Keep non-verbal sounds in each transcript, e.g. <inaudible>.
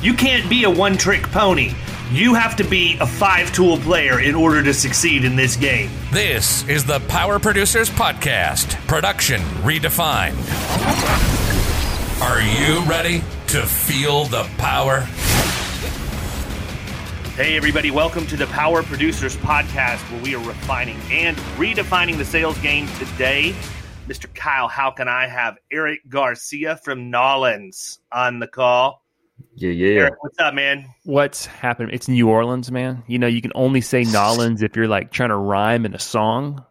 You can't be a one trick pony. You have to be a five tool player in order to succeed in this game. This is the Power Producers Podcast, production redefined. Are you ready to feel the power? Hey, everybody, welcome to the Power Producers Podcast, where we are refining and redefining the sales game today. Mr. Kyle, how can I have Eric Garcia from Nawlins on the call? Yeah, yeah. Eric, what's up, man? What's happening? It's New Orleans, man. You know, you can only say Nawlins if you're like trying to rhyme in a song,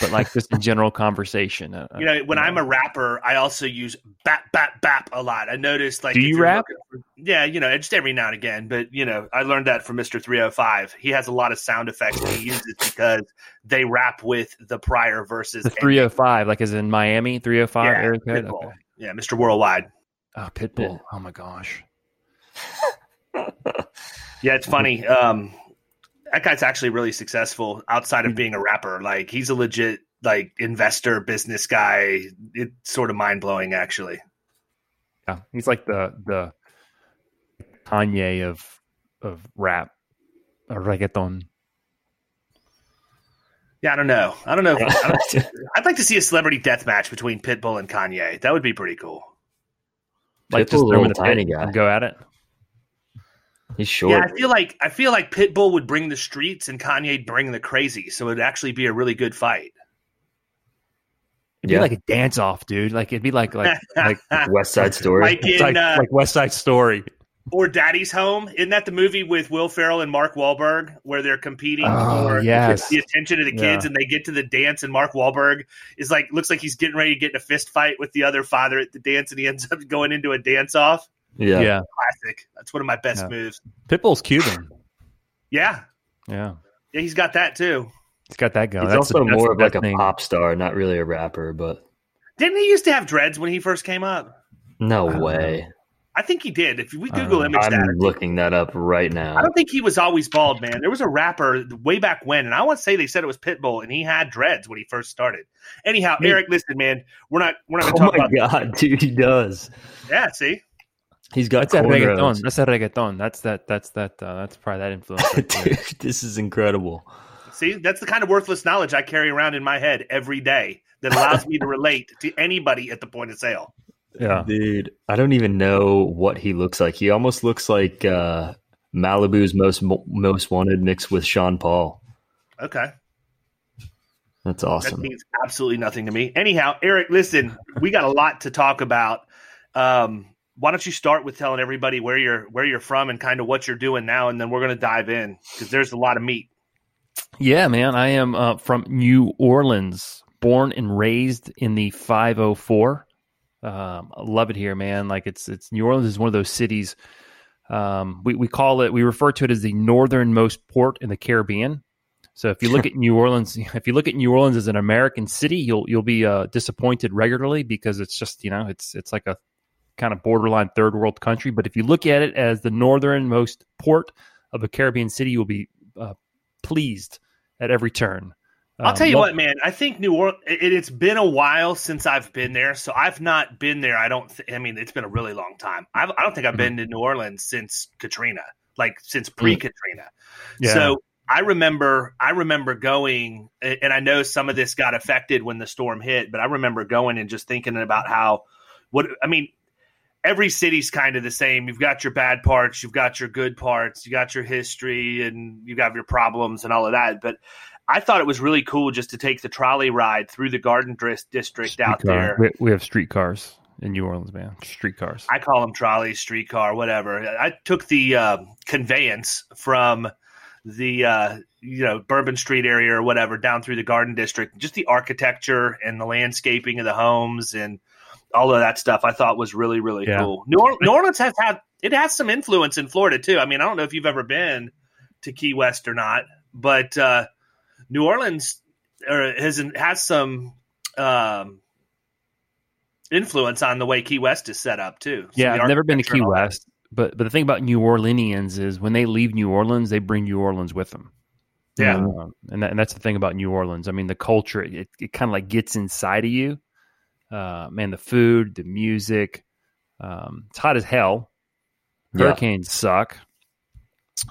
but like just in general conversation. Uh, You know, when I'm a rapper, I also use bap, bap, bap a lot. I noticed, like, Do you rap? looking yeah, you know, just every now and again. But you know, I learned that from Mr. 305. He has a lot of sound effects that he uses because they rap with the prior verses. the 305, like as in Miami, 305 yeah, area code. Pitbull. Okay. Yeah, Mr. Worldwide. Oh, Pitbull. Oh my gosh. <laughs> Yeah, it's funny. Um, that guy's actually really successful outside of being a rapper. Like he's a legit like investor, business guy. It's sort of mind blowing, actually. Yeah, he's like the the Kanye of of rap or reggaeton. Yeah, I don't know. I don't know. I don't, <laughs> I'd like to see a celebrity death match between Pitbull and Kanye. That would be pretty cool. Like Pitbull's just a throw in the tiny guy. and go at it. He's short. Yeah, I feel like I feel like Pitbull would bring the streets and Kanye'd bring the crazy, so it'd actually be a really good fight. It'd Yeah. be like a dance off, dude. Like it'd be like like like <laughs> West Side Story. Like in like, uh, like West Side Story. or Daddy's Home. Isn't that the movie with Will Ferrell and Mark Wahlberg where they're competing Oh, for yes. the attention of the kids Yeah. and they get to the dance and Mark Wahlberg is like looks like he's getting ready to get in a fist fight with the other father at the dance and he ends up going into a dance off. Yeah. Yeah. Classic. That's one of my best Yeah. moves. Pitbull's Cuban. <sighs> Yeah. Yeah. Yeah, he's got that too. He's got that going. He's That's also the- that's more of like best a pop star, not really a rapper, but Didn't he used to have dreads when he first came up? no I way. I think he did. If we Google know. image I'm that, looking that up right now. I don't think he was always bald, man. There was a rapper way back when, and I want to say they said it was Pitbull, and he had dreads when he first started. Anyhow, Me- Eric, listen, man, we're not we're not Oh going to my talk about god, <laughs> dude, he does. Yeah, see, He's got That's that reggaeton. That's that reggaeton. That's that. That's that. Uh, that's probably that influence. right <laughs> dude, this is incredible. see, that's the kind of worthless knowledge I carry around in my head every day that allows me to relate to anybody at the point of sale. yeah. Dude, I don't even know what he looks like. He almost looks like uh, Malibu's most most wanted mixed with Sean Paul. Okay, That's that awesome. means absolutely nothing to me. Anyhow, Eric, listen, we got a lot to talk about. Um, why don't you start with telling everybody where you're where you're from and kind of what you're doing now, and then we're going to dive in because there's a lot of meat. Yeah, man. I am uh, from New Orleans, born and raised in the 504. Um, I love it here, man. Like it's it's New Orleans is one of those cities. Um, we we call it we refer to it as the northernmost port in the Caribbean. So if you look <laughs> at New Orleans, <laughs> if you look at New Orleans as an American city, you'll you'll be uh, disappointed regularly because it's just you know it's it's like a kind of borderline third world country. But if you look at it as the northernmost port of a Caribbean city, you'll be uh, pleased at every turn. I'll Um, tell you love- what, man. I think New Orleans. It, it's been a while since I've been there, so I've not been there. I don't. Th- I mean, it's been a really long time. I've, I don't think I've been to New Orleans since Katrina, like since pre Katrina. Yeah. So I remember I remember going and I know some of this got affected when the storm hit, but I remember going and just thinking about how what I mean every city's kind of the same. You've got your bad parts, you've got your good parts, you got your history and you got your problems and all of that, but I thought it was really cool just to take the trolley ride through the Garden District out there. We, we have streetcars in New Orleans, man. Streetcars. I call them trolleys, streetcar, whatever. I took the uh, conveyance from the uh, you know Bourbon Street area or whatever down through the Garden District. Just the architecture and the landscaping of the homes and all of that stuff. I thought was really really yeah. cool. New, or- New Orleans has had it has some influence in Florida too. I mean, I don't know if you've ever been to Key West or not, but uh, New Orleans has has some um, influence on the way Key West is set up too. So yeah, I've never been to Key West, but but the thing about New Orleanians is when they leave New Orleans, they bring New Orleans with them. Yeah, um, and that, and that's the thing about New Orleans. I mean, the culture it, it kind of like gets inside of you. Uh, man, the food, the music. Um, it's hot as hell. Hurricanes yeah. suck,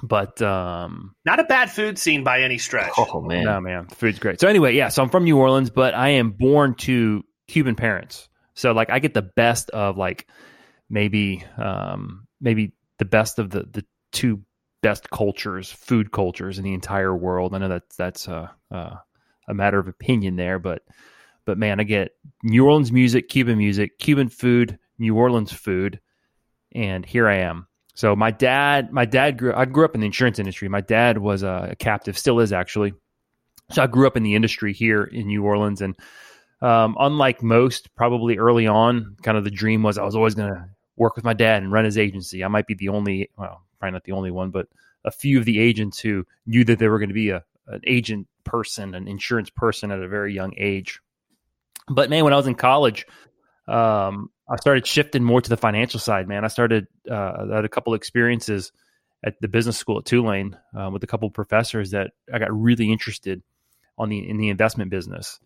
but um, not a bad food scene by any stretch. Oh man, no man, the food's great. So anyway, yeah, so I'm from New Orleans, but I am born to Cuban parents. So like I get the best of like maybe um, maybe the best of the the two best cultures, food cultures in the entire world. I know that that's a, a, a matter of opinion there, but but man, I get New Orleans music, Cuban music, Cuban food, New Orleans food, and here I am. So my dad, my dad grew. I grew up in the insurance industry. My dad was a captive, still is actually. So I grew up in the industry here in New Orleans, and um, unlike most, probably early on, kind of the dream was I was always going to work with my dad and run his agency. I might be the only, well, probably not the only one, but a few of the agents who knew that they were going to be a an agent person, an insurance person at a very young age. But man, when I was in college, um, I started shifting more to the financial side. Man, I started uh, I had a couple experiences at the business school at Tulane uh, with a couple of professors that I got really interested on the in the investment business.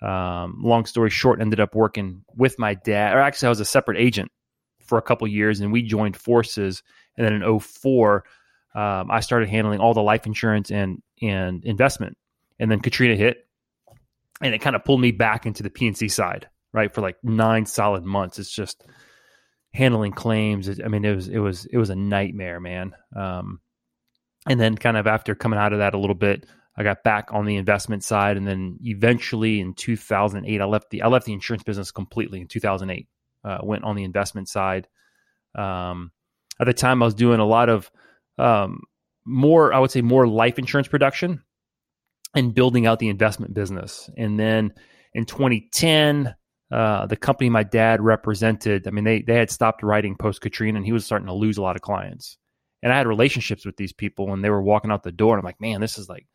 Um, long story short, ended up working with my dad, or actually, I was a separate agent for a couple years, and we joined forces. And then in 04, um, I started handling all the life insurance and and investment. And then Katrina hit, and it kind of pulled me back into the P&C side, right, for like nine solid months. It's just handling claims. I mean, it was it was it was a nightmare, man. Um, and then kind of after coming out of that a little bit, I got back on the investment side, and then eventually in 2008, I left the I left the insurance business completely in 2008. Uh, went on the investment side. Um, at the time, I was doing a lot of um, more, I would say, more life insurance production and building out the investment business. And then in 2010, uh, the company my dad represented, I mean, they they had stopped writing post Katrina, and he was starting to lose a lot of clients. And I had relationships with these people, and they were walking out the door, and I'm like, man, this is like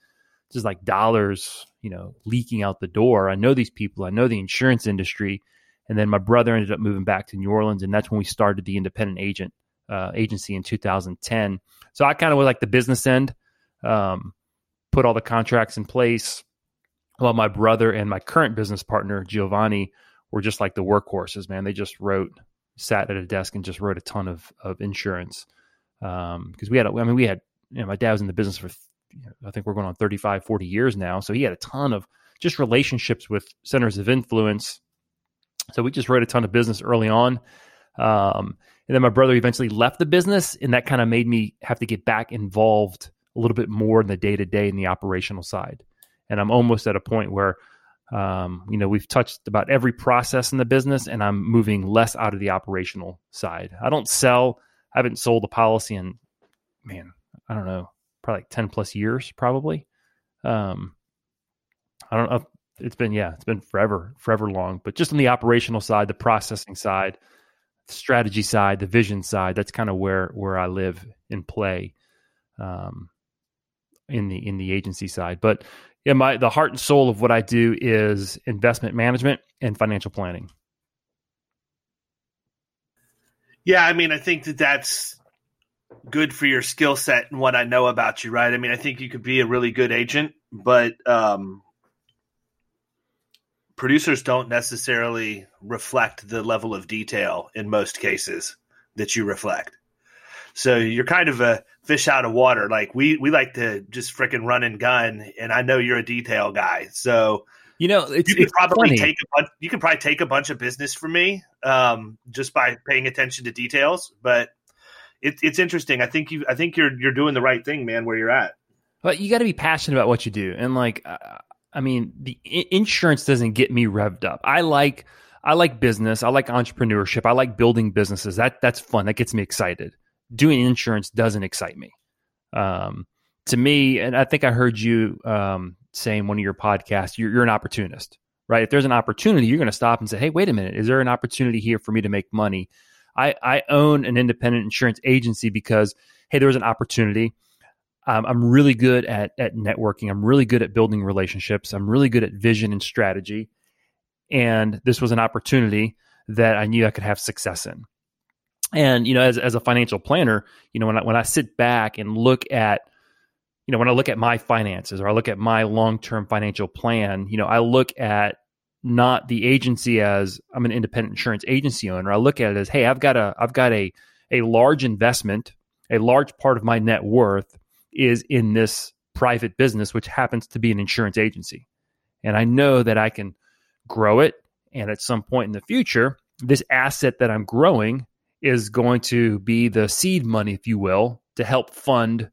this is like dollars, you know, leaking out the door. I know these people. I know the insurance industry. And then my brother ended up moving back to New Orleans, and that's when we started the independent agent uh, agency in 2010. So I kind of was like the business end, um, put all the contracts in place, Well, my brother and my current business partner Giovanni were just like the workhorses. Man, they just wrote, sat at a desk and just wrote a ton of of insurance because um, we had. I mean, we had. You know, my dad was in the business for I think we're going on 35, 40 years now. So he had a ton of just relationships with centers of influence. So we just wrote a ton of business early on. Um, and then my brother eventually left the business, and that kind of made me have to get back involved a little bit more in the day to day in the operational side. And I'm almost at a point where, um, you know, we've touched about every process in the business, and I'm moving less out of the operational side. I don't sell. I haven't sold a policy in, man, I don't know, probably like 10 plus years, probably. Um, I don't know. It's been, yeah, it's been forever, forever long, but just on the operational side, the processing side, the strategy side, the vision side, that's kind of where, where I live and play, um, in the, in the agency side. But yeah, my, the heart and soul of what I do is investment management and financial planning. Yeah. I mean, I think that that's, good for your skill set and what I know about you, right? I mean, I think you could be a really good agent, but um, producers don't necessarily reflect the level of detail in most cases that you reflect. So you're kind of a fish out of water. Like we we like to just freaking run and gun, and I know you're a detail guy, so you know it's, you could probably funny. take a bunch, you could probably take a bunch of business from me um, just by paying attention to details. But it, it's interesting. I think you I think you're you're doing the right thing, man. Where you're at. But you got to be passionate about what you do, and like, uh, I mean, the insurance doesn't get me revved up. I like, I like business. I like entrepreneurship. I like building businesses. That that's fun. That gets me excited. Doing insurance doesn't excite me. Um, to me, and I think I heard you um, say in one of your podcasts, you're, you're an opportunist, right? If there's an opportunity, you're going to stop and say, "Hey, wait a minute, is there an opportunity here for me to make money?" I, I own an independent insurance agency because, hey, there was an opportunity. Um, I'm really good at at networking. I'm really good at building relationships. I'm really good at vision and strategy. And this was an opportunity that I knew I could have success in. And you know, as as a financial planner, you know, when I when I sit back and look at, you know, when I look at my finances or I look at my long term financial plan, you know, I look at not the agency as I'm an independent insurance agency owner. I look at it as, hey, I've got a I've got a a large investment, a large part of my net worth is in this private business, which happens to be an insurance agency. And I know that I can grow it. And at some point in the future, this asset that I'm growing is going to be the seed money, if you will, to help fund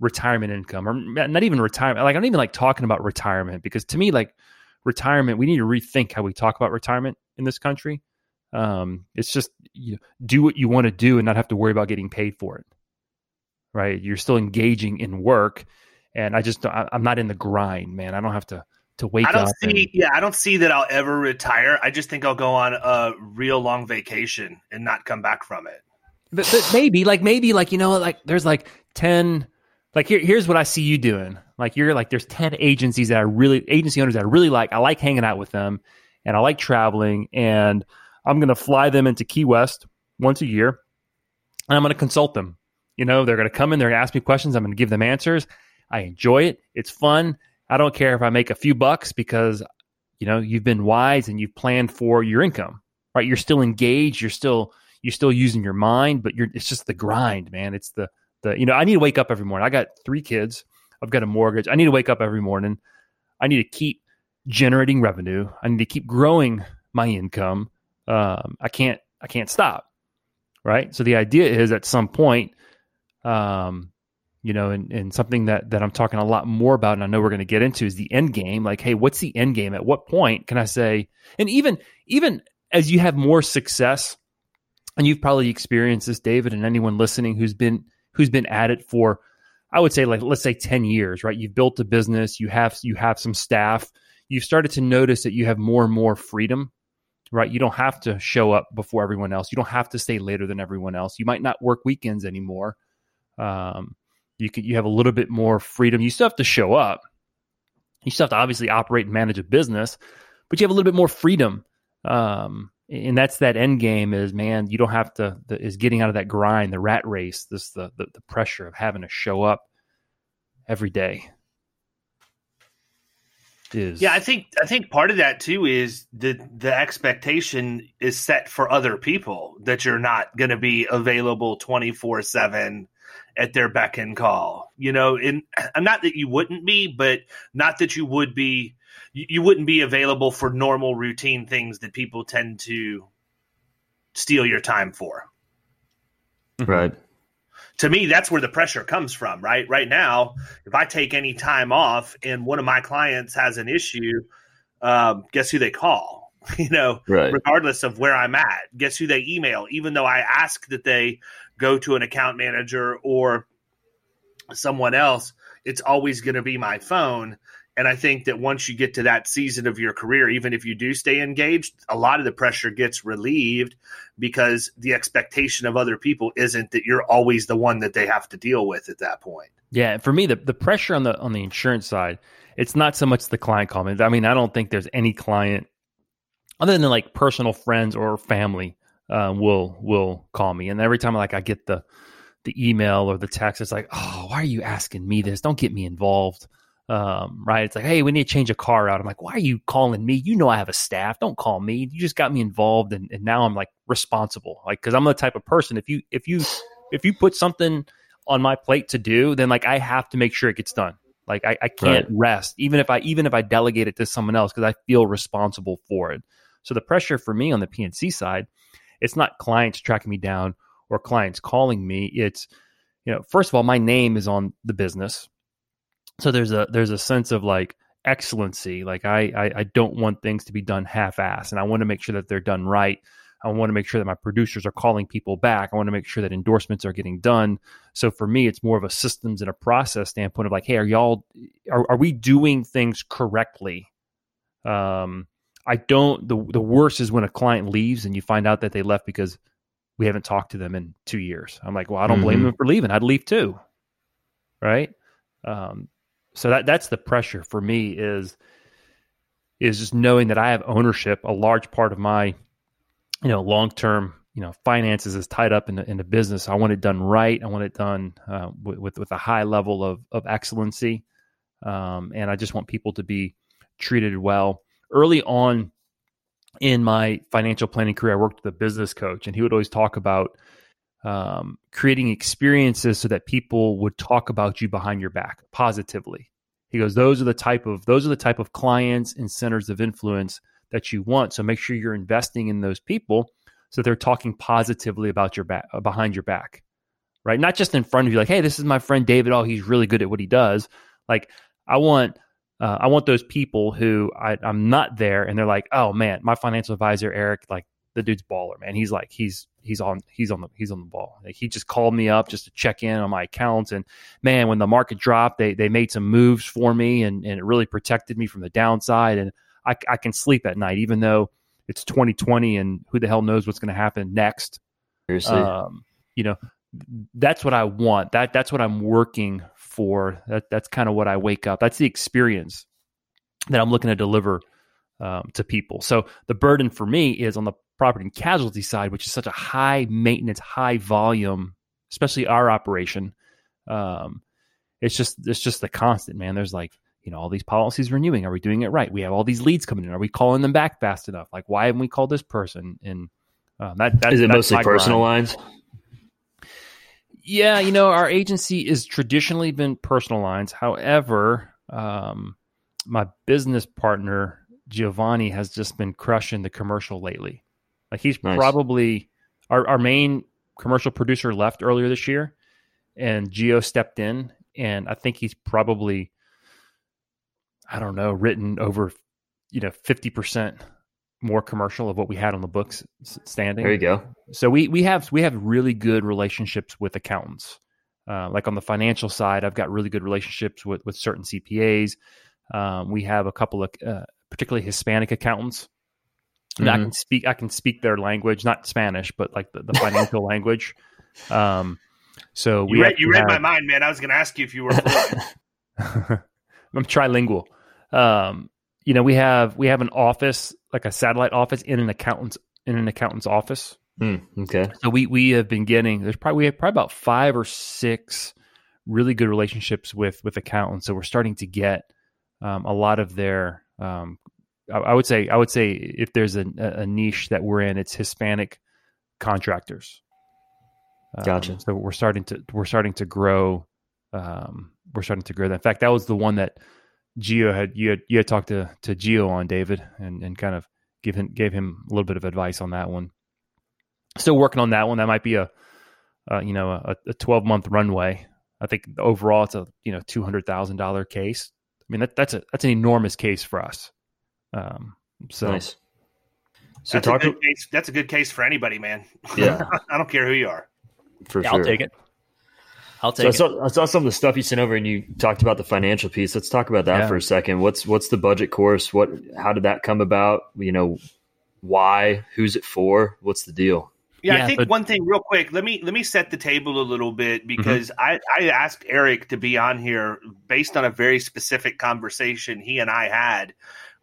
retirement income or not even retirement. Like, I don't even like talking about retirement because to me, like retirement, we need to rethink how we talk about retirement in this country. Um, it's just you do what you want to do and not have to worry about getting paid for it right? You're still engaging in work, and I just I, I'm not in the grind, man. I don't have to to wake I don't see. and- Yeah, I don't see that I'll ever retire. I just think I'll go on a real long vacation and not come back from it. but, but maybe like maybe like you know like there's like 10 like here, here's what i see you doing like you're like there's 10 agencies that i really agency owners that i really like i like hanging out with them and i like traveling and i'm going to fly them into key west once a year and i'm going to consult them you know they're going to come in they're going to ask me questions i'm going to give them answers i enjoy it it's fun i don't care if i make a few bucks because you know you've been wise and you've planned for your income right you're still engaged you're still you're still using your mind, but you're it's just the grind, man. It's the the you know, I need to wake up every morning. I got three kids. I've got a mortgage. I need to wake up every morning. I need to keep generating revenue. I need to keep growing my income. Um, I can't I can't stop. Right. So the idea is at some point, um, you know, and, and something that that I'm talking a lot more about, and I know we're going to get into is the end game. Like, hey, what's the end game? At what point can I say? And even even as you have more success, and you've probably experienced this, David, and anyone listening who's been who's been at it for, I would say, like let's say ten years, right? You've built a business, you have you have some staff, you've started to notice that you have more and more freedom, right? You don't have to show up before everyone else. You don't have to stay later than everyone else. You might not work weekends anymore. Um, you can you have a little bit more freedom. You still have to show up. You still have to obviously operate and manage a business, but you have a little bit more freedom. Um, and that's that end game is man you don't have to the, is getting out of that grind the rat race this the, the the pressure of having to show up every day is Yeah, I think I think part of that too is the the expectation is set for other people that you're not going to be available 24/7 at their beck and call. You know, and <clears throat> not that you wouldn't be, but not that you would be you, you wouldn't be available for normal routine things that people tend to steal your time for. Right. to me that's where the pressure comes from right right now if i take any time off and one of my clients has an issue um, guess who they call <laughs> you know Right. regardless of where i'm at guess who they email even though i ask that they go to an account manager or someone else it's always going to be my phone and i think that once you get to that season of your career even if you do stay engaged a lot of the pressure gets relieved because the expectation of other people isn't that you're always the one that they have to deal with at that point Yeah, for me, the, the pressure on the on the insurance side, it's not so much the client comment. I mean, I don't think there's any client other than like personal friends or family um, will will call me, and every time like I get the the email or the text, it's like, oh, why are you asking me this? Don't get me involved. Um, right? It's like, hey, we need to change a car out. I'm like, why are you calling me? You know I have a staff. Don't call me. You just got me involved, and, and now I'm like responsible. Like, because I'm the type of person if you if you if you put something on my plate to do, then like I have to make sure it gets done. Like I, I can't right. rest, even if I even if I delegate it to someone else because I feel responsible for it. So the pressure for me on the P&C side, it's not clients tracking me down or clients calling me. It's you know, first of all, my name is on the business, so there's a there's a sense of like excellency. Like I I, I don't want things to be done half ass, and I want to make sure that they're done right. I want to make sure that my producers are calling people back. I want to make sure that endorsements are getting done. So for me, it's more of a systems and a process standpoint of like, hey, are y'all are, are we doing things correctly? Um, I don't. The the worst is when a client leaves and you find out that they left because we haven't talked to them in two years. I'm like, well, I don't mm-hmm. blame them for leaving. I'd leave too, right? Um, so that that's the pressure for me is is just knowing that I have ownership. A large part of my you know long term you know finances is tied up in the, in the business. I want it done right. I want it done uh, with, with, with a high level of of excellency, um, and I just want people to be treated well. Early on in my financial planning career, I worked with a business coach, and he would always talk about um, creating experiences so that people would talk about you behind your back positively. He goes, those are the type of those are the type of clients and centers of influence that you want. So make sure you're investing in those people so they're talking positively about your back behind your back, right? Not just in front of you, like, hey, this is my friend David. Oh, he's really good at what he does. Like, I want uh, I want those people who I, I'm not there and they're like, oh man, my financial advisor Eric, like the dude's baller, man. He's like he's he's on he's on the he's on the ball. Like, he just called me up just to check in on my accounts, and man, when the market dropped, they they made some moves for me, and and it really protected me from the downside, and I I can sleep at night, even though it's 2020 and who the hell knows what's going to happen next. Seriously, um, you know, that's what I want. That that's what I'm working for. That that's kind of what I wake up. That's the experience that I'm looking to deliver um, to people. So the burden for me is on the property and casualty side, which is such a high maintenance, high volume, especially our operation. Um, it's just it's just the constant, man. There's like you know all these policies renewing. Are we doing it right? We have all these leads coming in. Are we calling them back fast enough? Like why haven't we called this person? And uh, that, that is it mostly personal grind. lines. Yeah, you know our agency is traditionally been personal lines. However, um, my business partner Giovanni has just been crushing the commercial lately. Like he's nice. probably our, our main commercial producer left earlier this year, and Geo stepped in, and I think he's probably, I don't know, written over, you know, fifty percent more commercial of what we had on the books standing. There you go. So we we have we have really good relationships with accountants. Uh, like on the financial side, I've got really good relationships with with certain CPAs. Um, we have a couple of uh, particularly Hispanic accountants Mm-hmm. I can speak I can speak their language, not Spanish, but like the, the financial <laughs> language. Um, so we you read, you read have, my mind, man. I was going to ask you if you were. <laughs> <laughs> I'm trilingual. Um, you know, we have we have an office, like a satellite office, in an accountant's in an accountant's office. Mm, okay. So we we have been getting there's probably we have probably about five or six really good relationships with with accountants. So we're starting to get um, a lot of their um, I would say I would say if there's a, a niche that we're in, it's Hispanic contractors. Um, gotcha. So we're starting to we're starting to grow. Um, we're starting to grow. That. In fact, that was the one that Geo had you had you had talked to to Geo on David and and kind of give him gave him a little bit of advice on that one. Still working on that one. That might be a, a you know a, a twelve month runway. I think overall it's a you know two hundred thousand dollar case. I mean that that's a that's an enormous case for us. Um, so nice. So that's, talk a good case, that's a good case for anybody, man. Yeah, <laughs> I don't care who you are. For yeah, sure, I'll take it. I'll take so I saw, I saw, some of the stuff you sent over, and you talked about the financial piece. Let's talk about that yeah. for a second. What's what's the budget course? What how did that come about? You know, why? Who's it for? What's the deal? Yeah, yeah, I think but, one thing real quick. Let me let me set the table a little bit mm-hmm. because mm-hmm. I I asked Eric to be on here based on a very specific conversation he and I had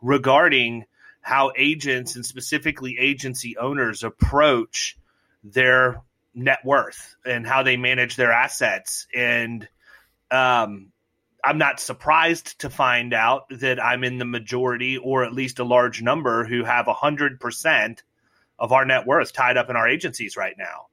regarding how agents and specifically agency owners approach their net worth and how they manage their assets. And um, I'm not surprised to find out that I'm in the majority or at least a large number who have 100% of our net worth tied up in our agencies right now.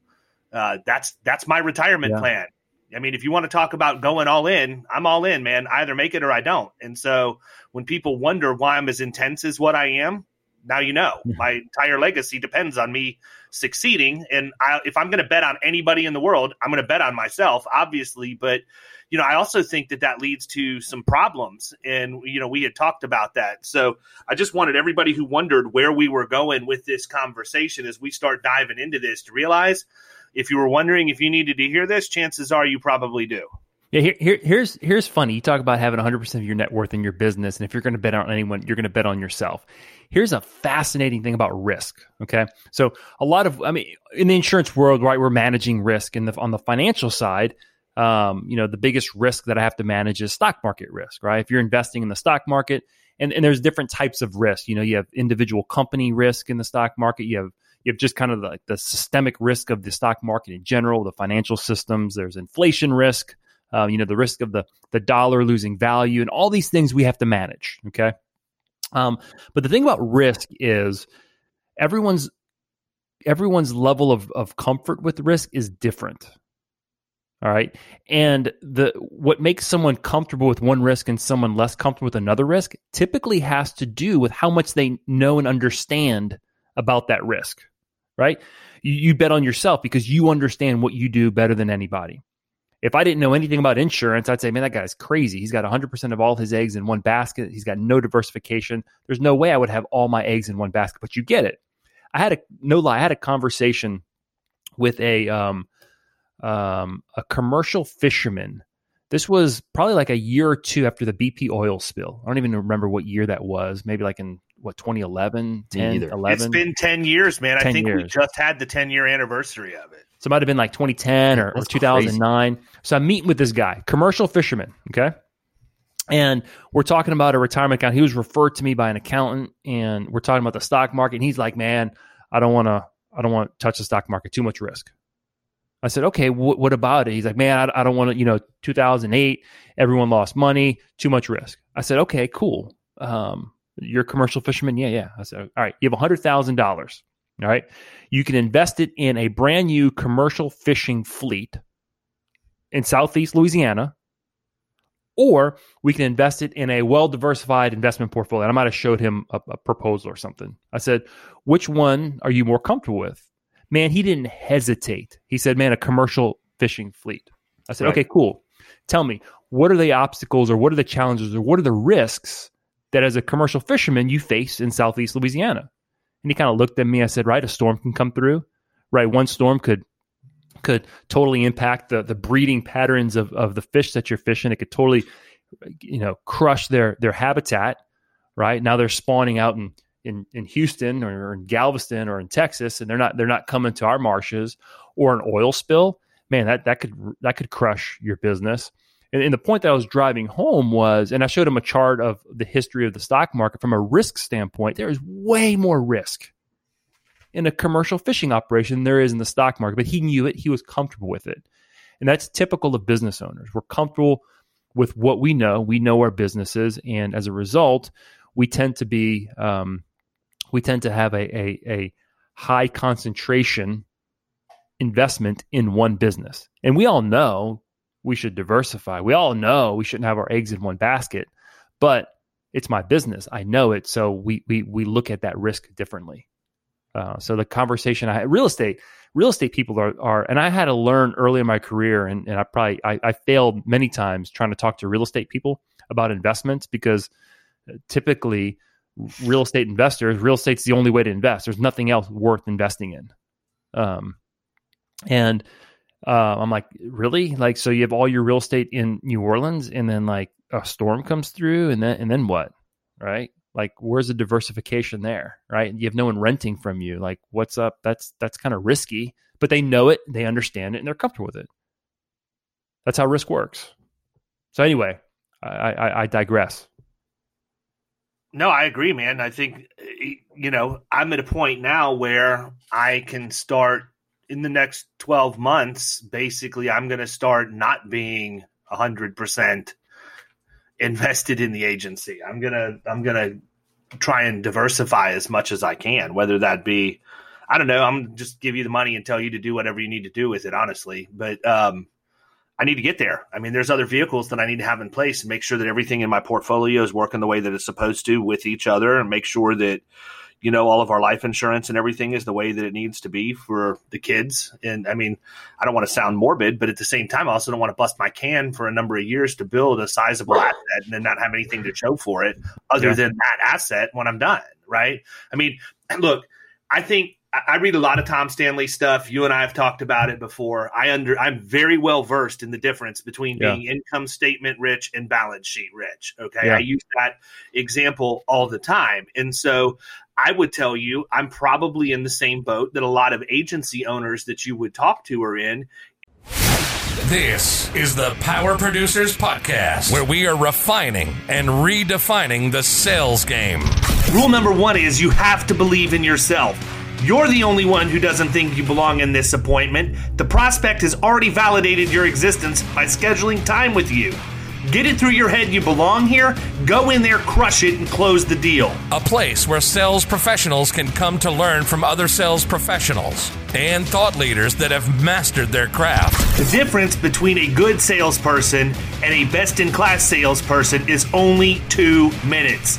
Uh, that's that's my retirement yeah. plan. I mean, if you want to talk about going all in, I'm all in, man. I either make it or I don't. And so when people wonder why I'm as intense as what I am, now you know. My entire legacy depends on me succeeding. And I, if I'm going to bet on anybody in the world, I'm going to bet on myself, obviously. But you know, I also think that that leads to some problems. And, you know, we had talked about that. So I just wanted everybody who wondered where we were going with this conversation as we start diving into this to realize if you were wondering if you needed to hear this, chances are you probably do. Yeah, here, here, here's here's funny. You talk about having 100% of your net worth in your business, and if you're going to bet on anyone, you're going to bet on yourself. Here's a fascinating thing about risk. Okay, so a lot of, I mean, in the insurance world, right, we're managing risk, and on the financial side, um, you know, the biggest risk that I have to manage is stock market risk, right? If you're investing in the stock market, and, and there's different types of risk. You know, you have individual company risk in the stock market. You have you have just kind of the, the systemic risk of the stock market in general, the financial systems. There's inflation risk. Uh, you know, the risk of the the dollar losing value, and all these things we have to manage. Okay, um, but the thing about risk is everyone's everyone's level of, of comfort with risk is different all right. And the what makes someone comfortable with one risk and someone less comfortable with another risk typically has to do with how much they know and understand about that risk. Right? You, you bet on yourself because you understand what you do better than anybody. If I didn't know anything about insurance, I'd say, man, that guy's crazy. He's got 100% of all his eggs in one basket. He's got no diversification. There's no way I would have all my eggs in one basket, but you get it. I had a, no lie, I had a conversation with a, um, um, a commercial fisherman. This was probably like a year or two after the BP oil spill. I don't even remember what year that was. Maybe like in what 2011, 10, 11. It's been 10 years, man. 10 I think years. we just had the 10 year anniversary of it. So it might have been like 2010 or, or 2009. Crazy. So I'm meeting with this guy, commercial fisherman. Okay. And we're talking about a retirement account. He was referred to me by an accountant, and we're talking about the stock market. And he's like, "Man, I don't want to. I don't want to touch the stock market. Too much risk." I said, okay, wh- what about it? He's like, man, I, I don't want to, you know, 2008, everyone lost money, too much risk. I said, okay, cool. Um, you're a commercial fisherman? Yeah, yeah. I said, all right, you have $100,000. All right. You can invest it in a brand new commercial fishing fleet in Southeast Louisiana, or we can invest it in a well diversified investment portfolio. And I might have showed him a, a proposal or something. I said, which one are you more comfortable with? man, he didn't hesitate. He said, man, a commercial fishing fleet. I said, right. okay, cool. Tell me, what are the obstacles or what are the challenges or what are the risks that as a commercial fisherman you face in Southeast Louisiana? And he kind of looked at me. I said, right, a storm can come through. Right, one storm could could totally impact the the breeding patterns of, of the fish that you're fishing. It could totally, you know, crush their their habitat. Right now, they're spawning out in in, in Houston or in Galveston or in Texas, and they're not they're not coming to our marshes or an oil spill, man, that that could that could crush your business. And, and the point that I was driving home was, and I showed him a chart of the history of the stock market from a risk standpoint. There is way more risk in a commercial fishing operation than there is in the stock market, but he knew it. He was comfortable with it, and that's typical of business owners. We're comfortable with what we know. We know our businesses, and as a result, we tend to be um, we tend to have a, a, a high concentration investment in one business. And we all know we should diversify. We all know we shouldn't have our eggs in one basket, but it's my business. I know it. So we, we, we look at that risk differently. Uh, so the conversation I had, real estate, real estate people are, are, and I had to learn early in my career and, and I probably, I, I failed many times trying to talk to real estate people about investments because typically real estate investors, real estate's the only way to invest. There's nothing else worth investing in. Um, and uh, I'm like, really? Like, so you have all your real estate in New Orleans, and then like a storm comes through, and then and then what? Right? Like, where's the diversification there? Right? You have no one renting from you. Like, what's up? That's that's kind of risky, but they know it, they understand it, and they're comfortable with it. That's how risk works. So anyway, I, I, I digress. No, I agree, man. I think you know I'm at a point now where I can start in the next 12 months. Basically, I'm going to start not being 100 percent invested in the agency. I'm gonna I'm gonna try and diversify as much as I can, whether that be I don't know. I'm just give you the money and tell you to do whatever you need to do with it, honestly. But um, I need to get there. I mean, there's other vehicles that I need to have in place and make sure that everything in my portfolio is working the way that it's supposed to with each other, and make sure that you know all of our life insurance and everything is the way that it needs to be for the kids. And I mean, I don't want to sound morbid, but at the same time, I also don't want to bust my can for a number of years to build a sizable asset and then not have anything to show for it other yeah. than that asset when I'm done. Right? I mean, look, I think I read a lot of Tom Stanley stuff. You and I have talked about it before. I under I'm very well versed in the difference between yeah. being income statement rich and balance sheet rich. Okay. Yeah. I use that example all the time. And so I would tell you I'm probably in the same boat that a lot of agency owners that you would talk to are in. This is the Power Producers Podcast, where we are refining and redefining the sales game. Rule number one is you have to believe in yourself. You're the only one who doesn't think you belong in this appointment. The prospect has already validated your existence by scheduling time with you. Get it through your head you belong here, go in there, crush it, and close the deal. A place where sales professionals can come to learn from other sales professionals and thought leaders that have mastered their craft. The difference between a good salesperson and a best in class salesperson is only two minutes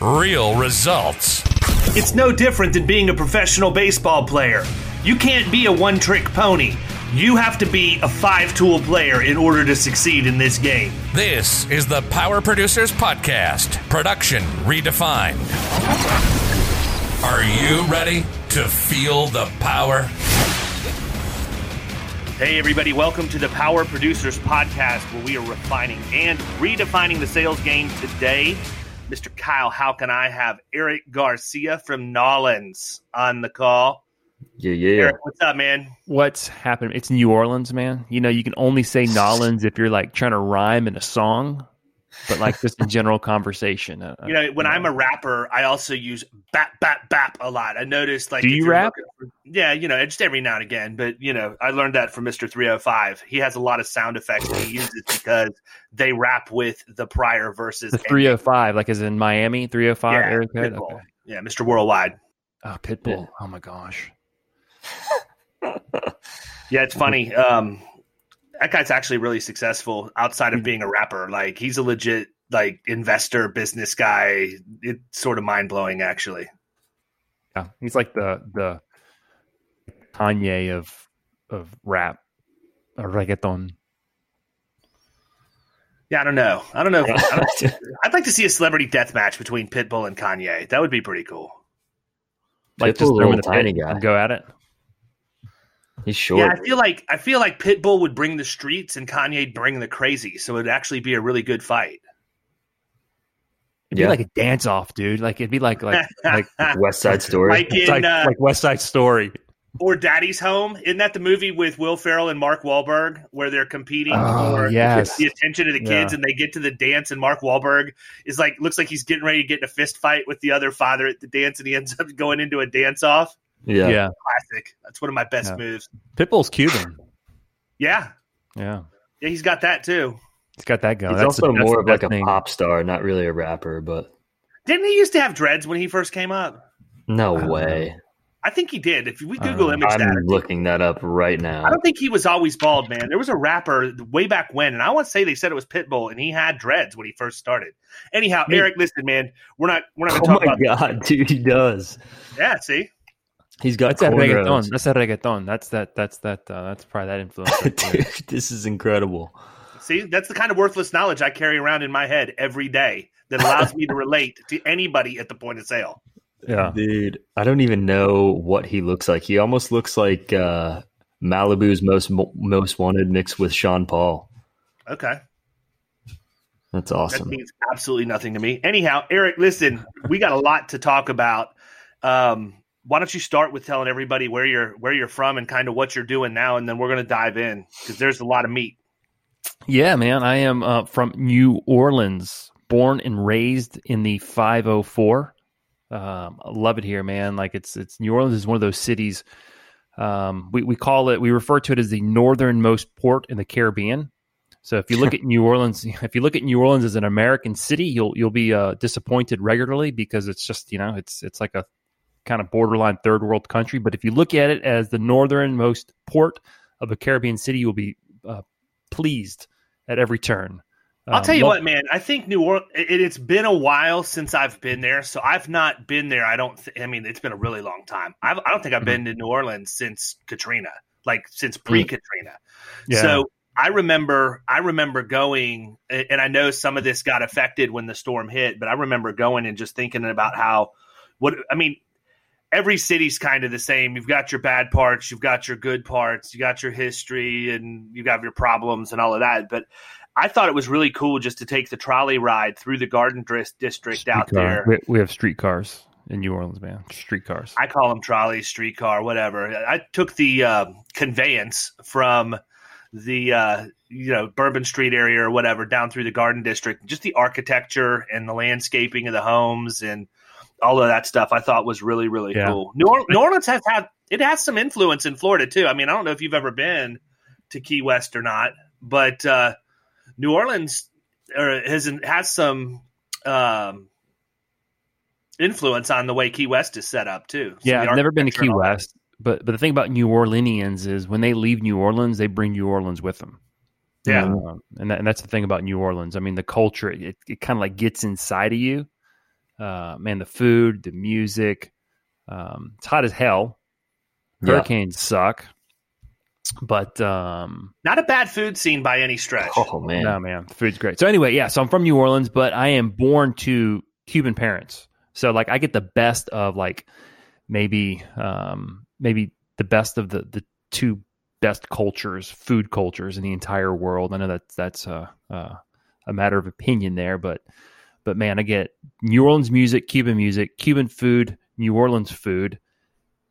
real results. It's no different than being a professional baseball player. You can't be a one trick pony. You have to be a five tool player in order to succeed in this game. This is the Power Producers Podcast, production redefined. Are you ready to feel the power? Hey, everybody, welcome to the Power Producers Podcast, where we are refining and redefining the sales game today. Mr. Kyle, how can I have Eric Garcia from Nawlins on the call? Yeah, yeah. Eric, what's up, man? What's happening? It's New Orleans, man. You know, you can only say <laughs> Nawlins if you're like trying to rhyme in a song but like just a general conversation. Uh, you know, when you I'm know. a rapper, I also use bap bap bap a lot. I noticed like do you rap? For, yeah, you know, just every now and again. But you know, I learned that from Mister 305. He has a lot of sound effects he uses because they rap with the prior verses. The Three Hundred oh Five, like as in Miami, Three Hundred Five. Yeah, Eric okay. yeah, Mister Worldwide. Oh, Pitbull. Yeah. Oh my gosh. yeah, it's funny. Um, that guy's actually really successful outside of hmm. being a rapper. Like he's a legit like investor business guy. It's sort of mind blowing actually. Yeah, he's like the the Kanye of of rap or reggaeton. Yeah, I don't know. I don't know. I don't, <laughs> I'd like to see a celebrity death match between Pitbull and Kanye. That would be pretty cool. Like Pitbull's just throw in the tiny guy. go at it. He's short. Yeah, I feel like I feel like Pitbull would bring the streets and Kanye bring the crazy, so it'd actually be a really good fight. It'd yeah. be like a dance off, dude. Like it'd be like like <laughs> like West Side Story, like, in, like, uh, like West Side Story, or Daddy's Home. Isn't that the movie with Will Ferrell and Mark Wahlberg where they're competing oh, for yes. the attention of the kids, yeah. and they get to the dance, and Mark Wahlberg is like looks like he's getting ready to get in a fist fight with the other father at the dance, and he ends up going into a dance off. Yeah. Yeah. Classic. That's one of my best yeah. moves. Pitbull's Cuban. <sighs> Yeah. Yeah. Yeah, he's got that too. He's got that going. He's that's also the, more of like a pop star, not really a rapper, but didn't he used to have dreads when he first came up? No way. I think he did. If we Google image I'm data, looking that up right now. I don't think he was always bald, man. There was a rapper way back when, and I want to say they said it was Pitbull, and he had dreads when he first started. Anyhow, Eric, listen, man, we're not we're not going to oh talk about. Oh my god, <laughs> dude, he does. Yeah, see, He's got that's that reggaeton. That's that reggaeton. That's that. That's that. Uh, that's probably that influence. Right <laughs> Dude, this is incredible. See, that's the kind of worthless knowledge I carry around in my head every day that allows me to <laughs> relate to anybody at the point of sale. Yeah, dude, I don't even know what he looks like. He almost looks like uh, Malibu's most most wanted mixed with Sean Paul. Okay. That's awesome. That means absolutely nothing to me. Anyhow, Eric, listen, we got a lot to talk about. Um, why don't you start with telling everybody where you're where you're from and kind of what you're doing now, and then we're going to dive in because there's a lot of meat. Yeah, man. I am uh, from New Orleans, born and raised in the 504. Um, I love it here, man. Like it's it's New Orleans is one of those cities. Um, we we call it we refer to it as the northernmost port in the Caribbean. So if you look <laughs> at New Orleans, <laughs> if you look at New Orleans as an American city, you'll you'll be uh, disappointed regularly because it's just you know it's it's like a kind of borderline third world country. But if you look at it as the northernmost port of a Caribbean city, you'll be uh, pleased at every turn. I'll tell you um, what, man. I think New Orleans. It, has been a while since I've been there, so I've not been there. I don't. Th- I mean, it's been a really long time. I've, I do not think I've mm-hmm. been to New Orleans since Katrina, like since pre Katrina. Yeah. So I remember. I remember going, and I know some of this got affected when the storm hit, but I remember going and just thinking about how. What I mean, every city's kind of the same. You've got your bad parts, you've got your good parts, you got your history, and you've got your problems and all of that. But I thought it was really cool just to take the trolley ride through the Garden District street out there. We, have streetcars in New Orleans, man. Streetcars. I call them trolleys, streetcar, whatever. I took the uh, conveyance from the uh, you know Bourbon Street area or whatever down through the Garden District. Just the architecture and the landscaping of the homes and all of that stuff. I thought was really really yeah. cool. New, or- New Orleans has had it has some influence in Florida too. I mean, I don't know if you've ever been to Key West or not, but uh, New Orleans has has some um, influence on the way Key West is set up too. So yeah, I've never been to Key West, but but the thing about New Orleanians is when they leave New Orleans, they bring New Orleans with them. Yeah, um, and that, and that's the thing about New Orleans. I mean, the culture it, it kind of like gets inside of you. Uh, man, the food, the music. Um, it's hot as hell. Hurricanes yeah. suck but um, not a bad food scene by any stretch. Oh man, no man, food's great. So anyway, yeah, so I'm from New Orleans, but I am born to Cuban parents. So like I get the best of like maybe um, maybe the best of the the two best cultures, food cultures in the entire world. I know that that's a a matter of opinion there, but but man, I get New Orleans music, Cuban music, Cuban food, New Orleans food,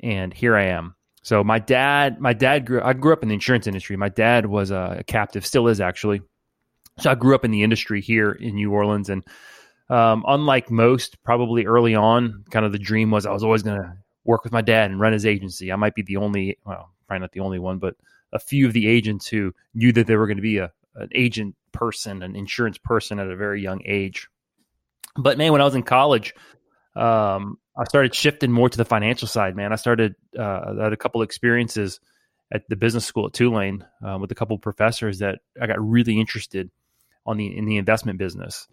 and here I am. So my dad, my dad grew. I grew up in the insurance industry. My dad was a captive, still is actually. So I grew up in the industry here in New Orleans, and um, unlike most, probably early on, kind of the dream was I was always going to work with my dad and run his agency. I might be the only, well, probably not the only one, but a few of the agents who knew that they were going to be a an agent person, an insurance person at a very young age. But man, when I was in college, um, I started shifting more to the financial side, man. I started, uh, I had a couple experiences at the business school at Tulane uh, with a couple of professors that I got really interested on the in the investment business.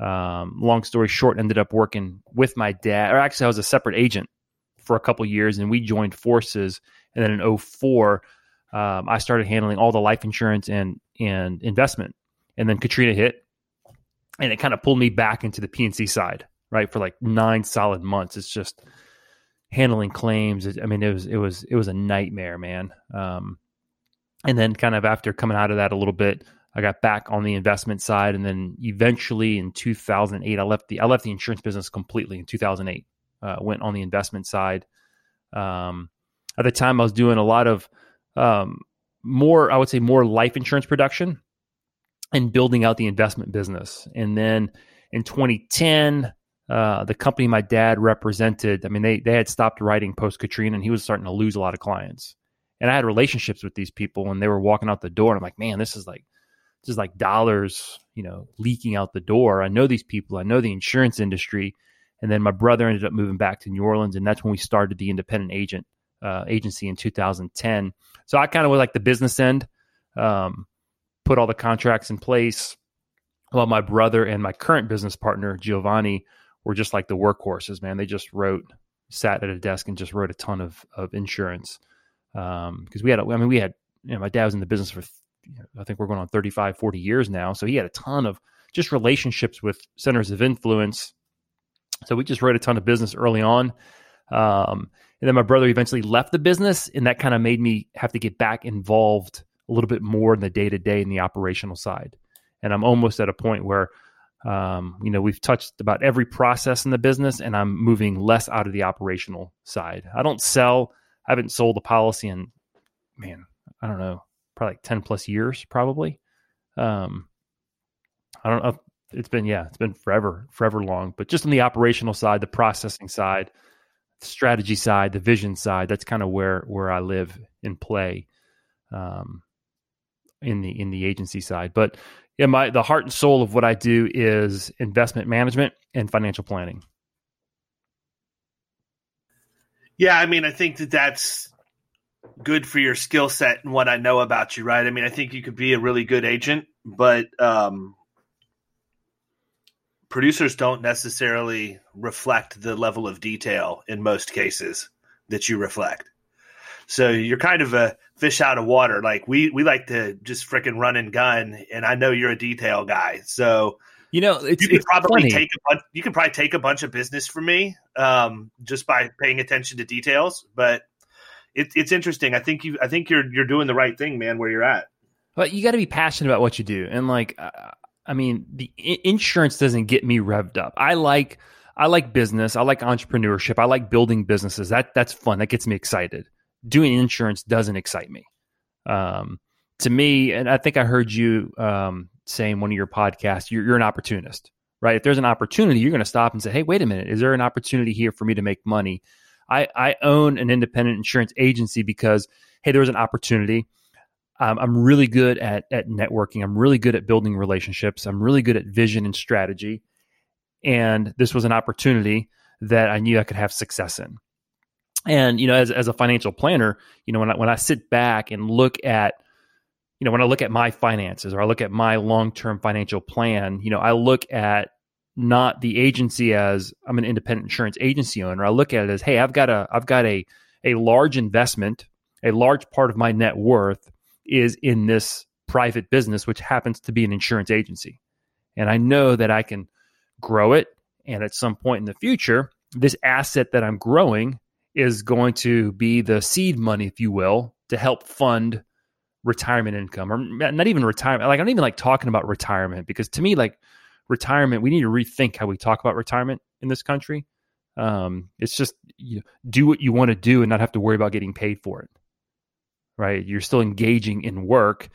Um, long story short, ended up working with my dad, or actually, I was a separate agent for a couple years, and we joined forces. And then in 04, um, I started handling all the life insurance and and investment. And then Katrina hit, and it kind of pulled me back into the P&C side right for like nine solid months. It's just handling claims. I mean, it was it was it was a nightmare, man. Um, and then kind of after coming out of that a little bit, I got back on the investment side, and then eventually in 2008, I left the I left the insurance business completely in 2008. Uh, went on the investment side. Um, at the time, I was doing a lot of um, more, I would say, more life insurance production and building out the investment business. And then in 2010, uh, the company my dad represented, I mean, they they had stopped writing post Katrina, and he was starting to lose a lot of clients. And I had relationships with these people, and they were walking out the door, and I'm like, man, this is like this is like dollars, you know, leaking out the door. I know these people, I know the insurance industry, and then my brother ended up moving back to New Orleans, and that's when we started the independent agent uh, agency in 2010. So I kind of was like the business end, um, put all the contracts in place, while my brother and my current business partner Giovanni were just like the workhorses, man. They just wrote, sat at a desk and just wrote a ton of of insurance. Because um, we had, I mean, we had, you know, my dad was in the business for, you know, I think we're going on 35, 40 years now. So he had a ton of just relationships with centers of influence. So we just wrote a ton of business early on. Um, and then my brother eventually left the business, and that kind of made me have to get back involved a little bit more in the day to day in the operational side. And I'm almost at a point where um, you know, we've touched about every process in the business, and I'm moving less out of the operational side. I don't sell. I haven't sold a policy in, man, I don't know, probably like ten plus years, probably. Um, I don't know. It's been yeah, it's been forever, forever long. But just on the operational side, the processing side, the strategy side, the vision side, that's kind of where where I live and play. Um, in the in the agency side, but yeah, my the heart and soul of what I do is investment management and financial planning. Yeah, I mean, I think that that's good for your skill set and what I know about you, right? I mean, I think you could be a really good agent, but um, producers don't necessarily reflect the level of detail in most cases that you reflect. So you're kind of a fish out of water. Like we we like to just freaking run and gun, and I know you're a detail guy. So you know, it's, you could probably funny. take a bunch, you could probably take a bunch of business from me um, just by paying attention to details. But it, it's interesting. I think you I think you're you're doing the right thing, man. Where you're at. But you got to be passionate about what you do, and like, uh, I mean, the I- insurance doesn't get me revved up. I like, I like business. I like entrepreneurship. I like building businesses. That that's fun. That gets me excited. Doing insurance doesn't excite me. Um, to me, and I think I heard you um, say in one of your podcasts, you're, you're an opportunist, right? If there's an opportunity, you're going to stop and say, "Hey, wait a minute, is there an opportunity here for me to make money?" I, I own an independent insurance agency because, hey, there was an opportunity. Um, I'm really good at at networking. I'm really good at building relationships. I'm really good at vision and strategy. And this was an opportunity that I knew I could have success in. And you know, as as a financial planner, you know, when I when I sit back and look at, you know, when I look at my finances or I look at my long term financial plan, you know, I look at not the agency as I'm an independent insurance agency owner. I look at it as, hey, I've got a I've got a a large investment, a large part of my net worth is in this private business, which happens to be an insurance agency. And I know that I can grow it. And at some point in the future, this asset that I'm growing is going to be the seed money, if you will, to help fund retirement income or not even retirement. Like, I'm not even like talking about retirement because to me, like, retirement, we need to rethink how we talk about retirement in this country. Um, it's just you know, do what you want to do and not have to worry about getting paid for it. Right? You're still engaging in work,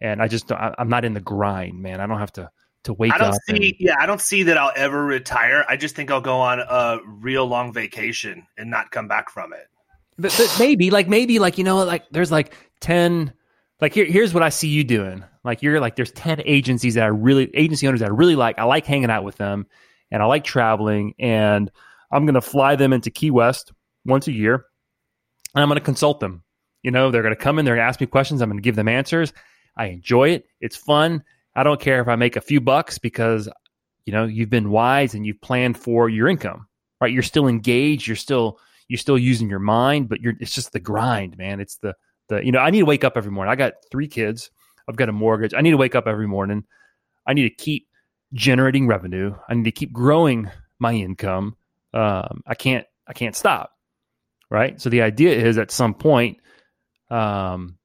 and I just I, I'm not in the grind, man. I don't have to to wake I don't up. see. and- yeah, I don't see that I'll ever retire. I just think I'll go on a real long vacation and not come back from it. but, but maybe like maybe like you know like there's like 10 like here, here's what i see you doing like you're like there's 10 agencies that i really agency owners that i really like i like hanging out with them and i like traveling and i'm going to fly them into key west once a year and i'm going to consult them you know they're going to come in they're going to ask me questions i'm going to give them answers i enjoy it it's fun i don't care if i make a few bucks because you know you've been wise and you've planned for your income right you're still engaged you're still you're still using your mind, but you're it's just the grind, man. It's the the you know, I need to wake up every morning. I got three kids. I've got a mortgage. I need to wake up every morning. I need to keep generating revenue. I need to keep growing my income. Um, I can't I can't stop. Right. So the idea is at some point, um,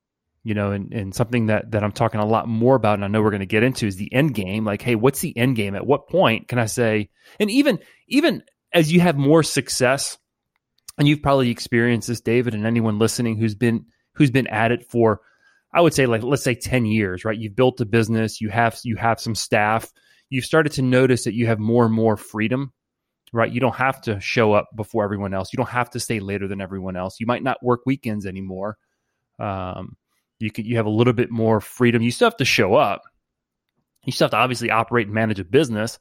you know, and, and something that that I'm talking a lot more about, and I know we're going to get into is the end game. Like, hey, what's the end game? At what point can I say? And even even as you have more success, and you've probably experienced this, David, and anyone listening who's been who's been at it for, I would say, like let's say ten years, right? You've built a business, you have you have some staff, you've started to notice that you have more and more freedom, right? You don't have to show up before everyone else. You don't have to stay later than everyone else. You might not work weekends anymore. Um, you you have a little bit more freedom. You still have to show up. You still have to obviously operate and manage a business,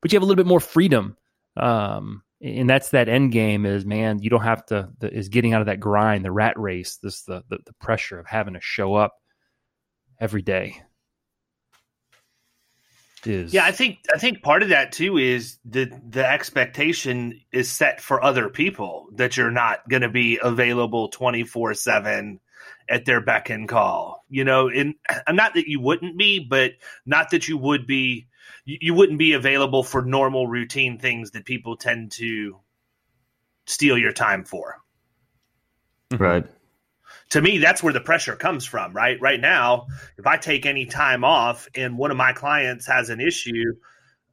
but you have a little bit more freedom. Um, and that's that end game is man you don't have to the, is getting out of that grind the rat race this the, the the pressure of having to show up every day is Yeah, I think I think part of that too is the the expectation is set for other people that you're not going to be available twenty four seven at their beck and call. You know, and <clears throat> not that you wouldn't be, but not that you would be. You, you wouldn't be available for normal routine things that people tend to steal your time for. Right. to me that's where the pressure comes from right right now if i take any time off and one of my clients has an issue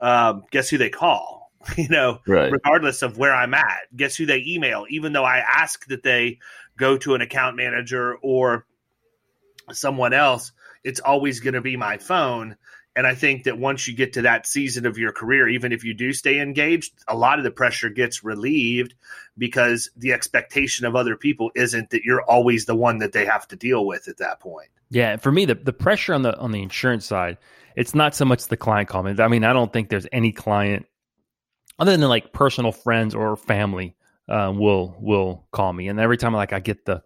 um, guess who they call <laughs> you know Right. regardless of where i'm at guess who they email even though i ask that they go to an account manager or someone else it's always going to be my phone. And I think that once you get to that season of your career, even if you do stay engaged, a lot of the pressure gets relieved because the expectation of other people isn't that you're always the one that they have to deal with at that point. Yeah, for me, the, the pressure on the on the insurance side, it's not so much the client comment. I mean, I don't think there's any client other than like personal friends or family uh, will will call me, and every time like I get the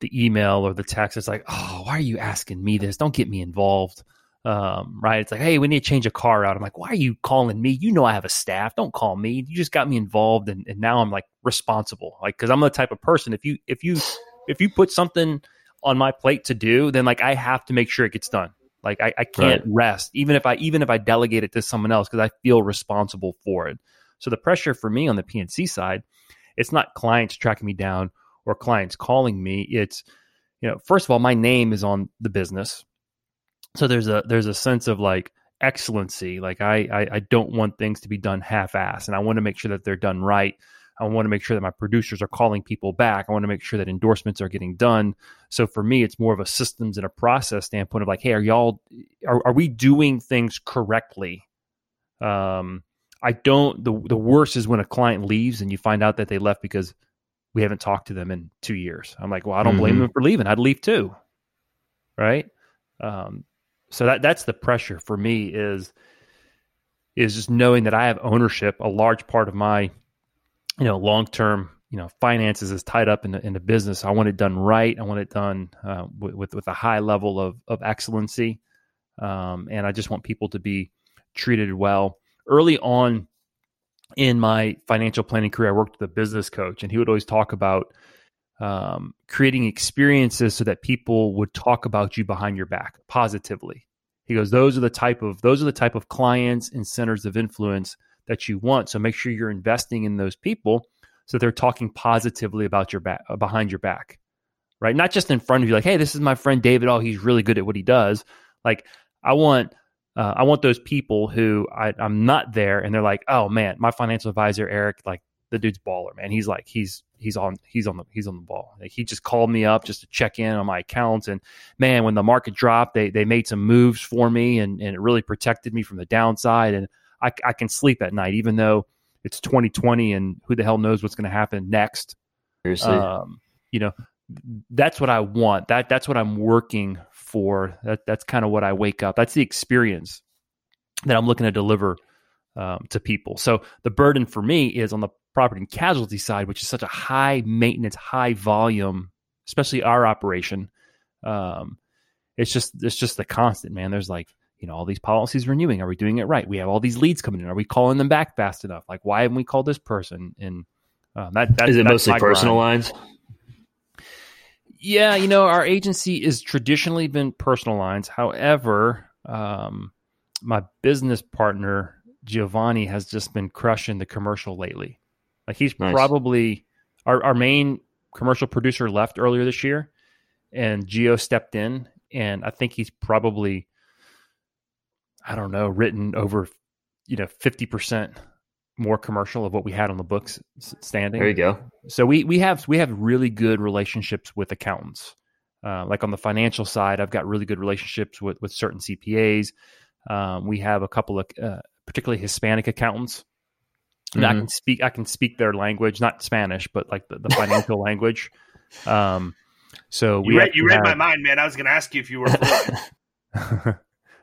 the email or the text, it's like, oh, why are you asking me this? Don't get me involved. Um, right? It's like, hey, we need to change a car out. I'm like, why are you calling me? You know, I have a staff. Don't call me. You just got me involved, and, and now I'm like responsible. Like, because I'm the type of person. If you if you if you put something on my plate to do, then like I have to make sure it gets done. Like I, I can't right. rest, even if I even if I delegate it to someone else because I feel responsible for it. So the pressure for me on the P&C side, it's not clients tracking me down or clients calling me. It's you know, first of all, my name is on the business, so there's a there's a sense of like excellency. Like I I, I don't want things to be done half ass, and I want to make sure that they're done right. I want to make sure that my producers are calling people back. I want to make sure that endorsements are getting done. So for me, it's more of a systems and a process standpoint of like, hey, are y'all are, are we doing things correctly? Um, I don't. The the worst is when a client leaves and you find out that they left because we haven't talked to them in two years. I'm like, well, I don't mm-hmm. blame them for leaving. I'd leave too, right? Um, so that that's the pressure for me is is just knowing that I have ownership. A large part of my you know long term you know finances is tied up in the, in the business. I want it done right. I want it done uh, with, with, with a high level of of excellency, um, and I just want people to be treated well early on in my financial planning career, I worked with a business coach, and he would always talk about um, creating experiences so that people would talk about you behind your back positively. He goes, "Those are the type of those are the type of clients and centers of influence that you want. So make sure you're investing in those people so they're talking positively about your back behind your back, right? Not just in front of you, like, hey, this is my friend David. Oh, he's really good at what he does. Like, I want uh, I want those people who I, I'm not there and they're like, oh man, my financial advisor Eric, like the dude's baller, man. He's like he's he's on he's on the he's on the ball. Like, he just called me up just to check in on my accounts and man, when the market dropped, they they made some moves for me and and it really protected me from the downside and I I can sleep at night even though it's 2020 and who the hell knows what's going to happen next. Seriously. Um, you know, that's what I want. That that's what I'm working for. That that's kind of what I wake up. That's the experience that I'm looking to deliver um, to people. So the burden for me is on the property and casualty side, which is such a high maintenance, high volume, especially our operation. Um, it's just it's just the constant man. There's like you know all these policies renewing. Are we doing it right? We have all these leads coming in. Are we calling them back fast enough? Like why haven't we called this person? And uh, that, that is it mostly personal grind. lines. Yeah, you know, our agency has traditionally been personal lines. However, um, my business partner Giovanni has just been crushing the commercial lately. Like he's nice. probably our our main commercial producer left earlier this year, and Gio stepped in, and I think he's probably I don't know written over you know fifty percent more commercial of what we had on the books standing. There you go. So we we have we have really good relationships with accountants. Uh, like on the financial side, I've got really good relationships with with certain CPAs. Um, we have a couple of uh, particularly Hispanic accountants. Mm-hmm. I can speak I can speak their language, not Spanish, but like the, the financial <laughs> language. Um, so we you read, you read have, my mind, man. I was going to ask you if you were. <laughs>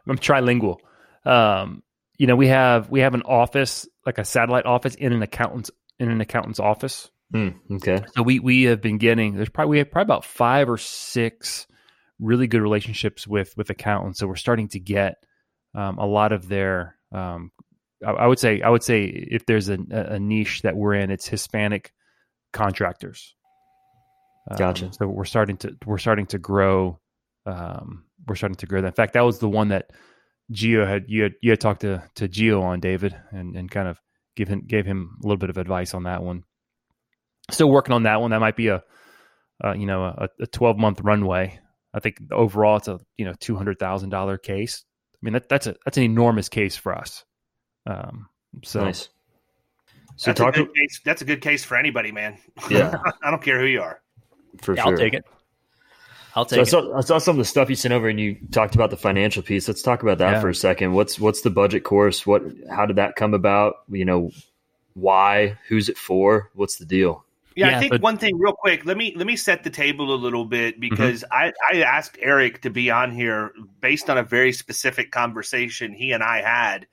I'm trilingual. Um, you know, we have we have an office, like a satellite office, in an accountant's in an accountant's office. Mm, okay. So we we have been getting there's probably we have probably about five or six really good relationships with with accountants. So we're starting to get um, a lot of their. Um, I, I, would say I would say if there's a, a, niche that we're in, it's Hispanic contractors. Um, gotcha. So we're starting to we're starting to grow. Um, we're starting to grow that. In fact, that was the one that Gio had you had you had talked to to Gio on David and and kind of give him gave him a little bit of advice on that one. Still working on that one. That might be a, uh, you know a, a twelve month runway. I think overall it's a you know two hundred thousand dollar case. I mean that, that's a that's an enormous case for us. Um, so nice. So that's, talk a good case, that's a good case for anybody, man. Yeah, <laughs> I don't care who you are. For yeah, sure. I'll take it. I'll take so I saw, I saw, some of the stuff you sent over, and you talked about the financial piece. Let's talk about that yeah. for a second. What's what's the budget course? What how did that come about? You know, why? Who's it for? What's the deal? Yeah, yeah I think but, one thing real quick. Let me let me set the table a little bit mm-hmm. because mm-hmm. I I asked Eric to be on here based on a very specific conversation he and I had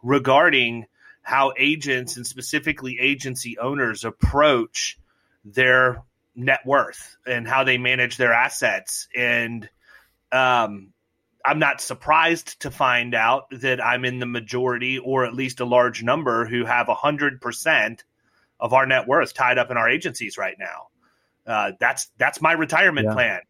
regarding how agents and specifically agency owners approach their net worth and how they manage their assets. And um, I'm not surprised to find out that I'm in the majority or at least a large number who have 100% of our net worth tied up in our agencies right now. Uh, that's that's my retirement yeah. plan.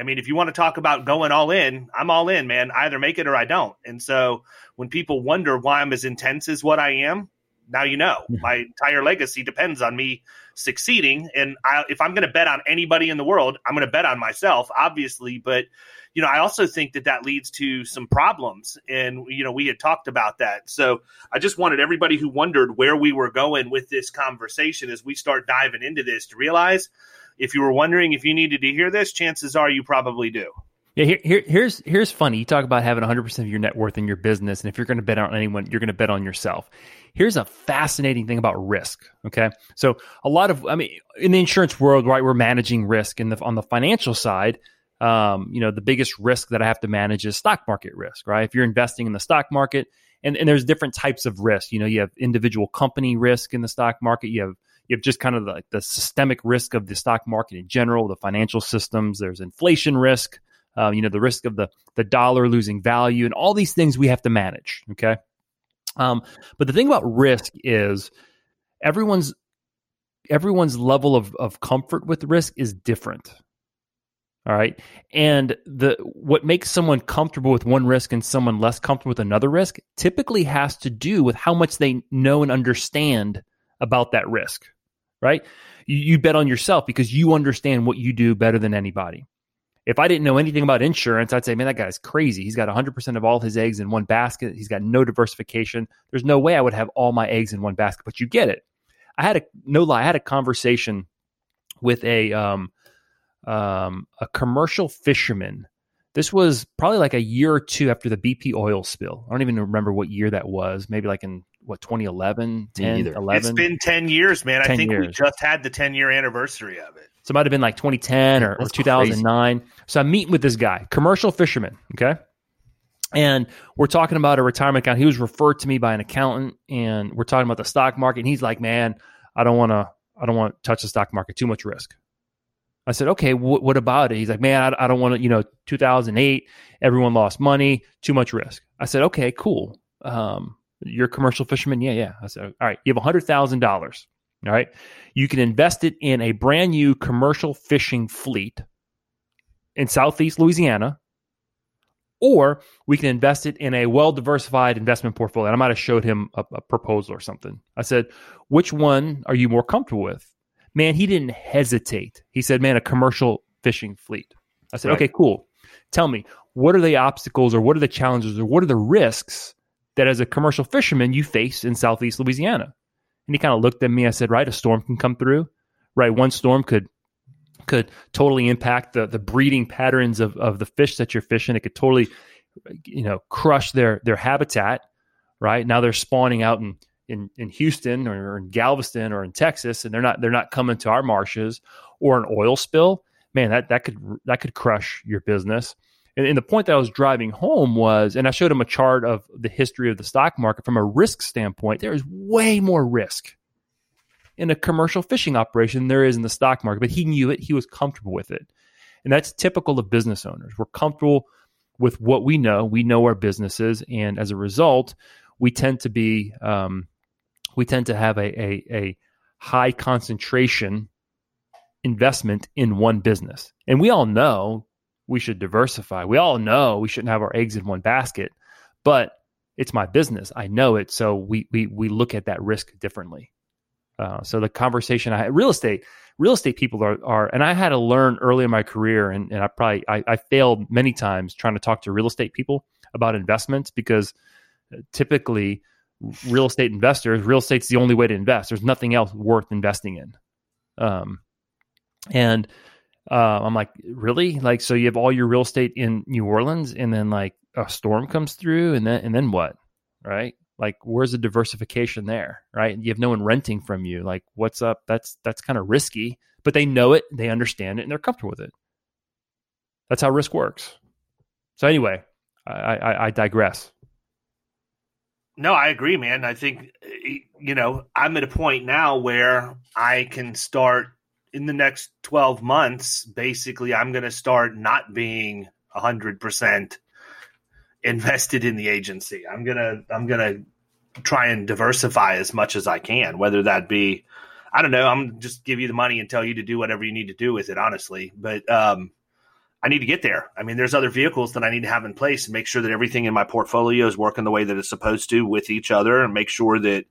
I mean, if you want to talk about going all in, I'm all in, man. I either make it or I don't. And so when people wonder why I'm as intense as what I am, now you know. <laughs> My entire legacy depends on me succeeding. And I, if I'm going to bet on anybody in the world, I'm going to bet on myself, obviously. But you know, I also think that that leads to some problems, and you know, we had talked about that. So I just wanted everybody who wondered where we were going with this conversation as we start diving into this to realize if you were wondering if you needed to hear this, chances are you probably do. Yeah, here, here, here's here's funny. You talk about having 100 percent of your net worth in your business, and if you're going to bet on anyone, you're going to bet on yourself. Here's a fascinating thing about risk. Okay, so a lot of, I mean, in the insurance world, right, we're managing risk, and on the financial side, um, you know, the biggest risk that I have to manage is stock market risk, right? If you're investing in the stock market, and and there's different types of risk. You know, you have individual company risk in the stock market. You have you have just kind of the, the systemic risk of the stock market in general, the financial systems. There's inflation risk uh, you know, the risk of the the dollar losing value, and all these things we have to manage. Okay, um, but the thing about risk is everyone's everyone's level of of comfort with risk is different. All right, and the what makes someone comfortable with one risk and someone less comfortable with another risk typically has to do with how much they know and understand about that risk. Right, you, you bet on yourself because you understand what you do better than anybody if I didn't know anything about insurance, I'd say, man, that guy's crazy. He's got 100% of all his eggs in one basket. He's got no diversification. There's no way I would have all my eggs in one basket, but you get it. I had a, no lie, I had a conversation with a, um, um, a commercial fisherman. This was probably like a year or two after the BP oil spill. I don't even remember what year that was. Maybe like in what 2011, 10, 11. It's been 10 years, man. 10 I think years. we just had the 10 year anniversary of it. So it might have been like 2010 or, or 2009. Crazy. So I'm meeting with this guy, commercial fisherman. Okay. And we're talking about a retirement account. He was referred to me by an accountant, and we're talking about the stock market. And he's like, "Man, I don't want to. I don't want to touch the stock market. Too much risk." I said, "Okay, wh- what about it?" He's like, "Man, I, I don't want to. You know, 2008, everyone lost money. Too much risk." I said, "Okay, cool. Um, you're a commercial fisherman. Yeah, yeah." I said, "All right, you have hundred thousand dollars. All right. You can invest it in a brand new commercial fishing fleet in Southeast Louisiana, or we can invest it in a well diversified investment portfolio. And I might have showed him a, a, proposal or something. I said, which one are you more comfortable with? Man, he didn't hesitate. He said, man, a commercial fishing fleet. I said, right. okay, cool. Tell me, what are the obstacles or what are the challenges or what are the risks that as a commercial fisherman you face in Southeast Louisiana? And he kind of looked at me. I said, right, a storm can come through. Right, one storm could could totally impact the the breeding patterns of, of the fish that you're fishing. It could totally, you know, crush their their habitat. Right now, they're spawning out in in, in Houston or in Galveston or in Texas, and they're not they're not coming to our marshes or an oil spill. Man, that that could that could crush your business. And, and, the point that I was driving home was, and I showed him a chart of the history of the stock market from a risk standpoint. There is way more risk in a commercial fishing operation than there is in the stock market, but he knew it. He was comfortable with it. And that's typical of business owners. We're comfortable with what we know. We know our businesses. And as a result, we tend to be, um, we tend to have a, a, a high concentration investment in one business. And we all know we should diversify. We all know we shouldn't have our eggs in one basket, but it's my business. I know it, so we we we look at that risk differently. Uh, so the conversation I had, real estate, real estate people are are, and I had to learn early in my career, and, and I probably I, I failed many times trying to talk to real estate people about investments because uh, typically real estate investors, real estate's the only way to invest. There's nothing else worth investing in. Um, and Uh, I'm like, really? Like, so you have all your real estate in New Orleans, and then like a storm comes through, and then and then what? Right? Like, where's the diversification there? Right? You have no one renting from you. Like, what's up? That's that's kind of risky, but they know it, they understand it, and they're comfortable with it. That's how risk works. So anyway, I, I, I digress. No, I agree, man. I think you know I'm at a point now where I can start in the next 12 months, basically, I'm going to start not being 100% invested in the agency. I'm going to, I'm going to try and diversify as much as I can, whether that be, I don't know, I'm just give you the money and tell you to do whatever you need to do with it, honestly. But, um, I need to get there. I mean, there's other vehicles that I need to have in place and make sure that everything in my portfolio is working the way that it's supposed to with each other and make sure that,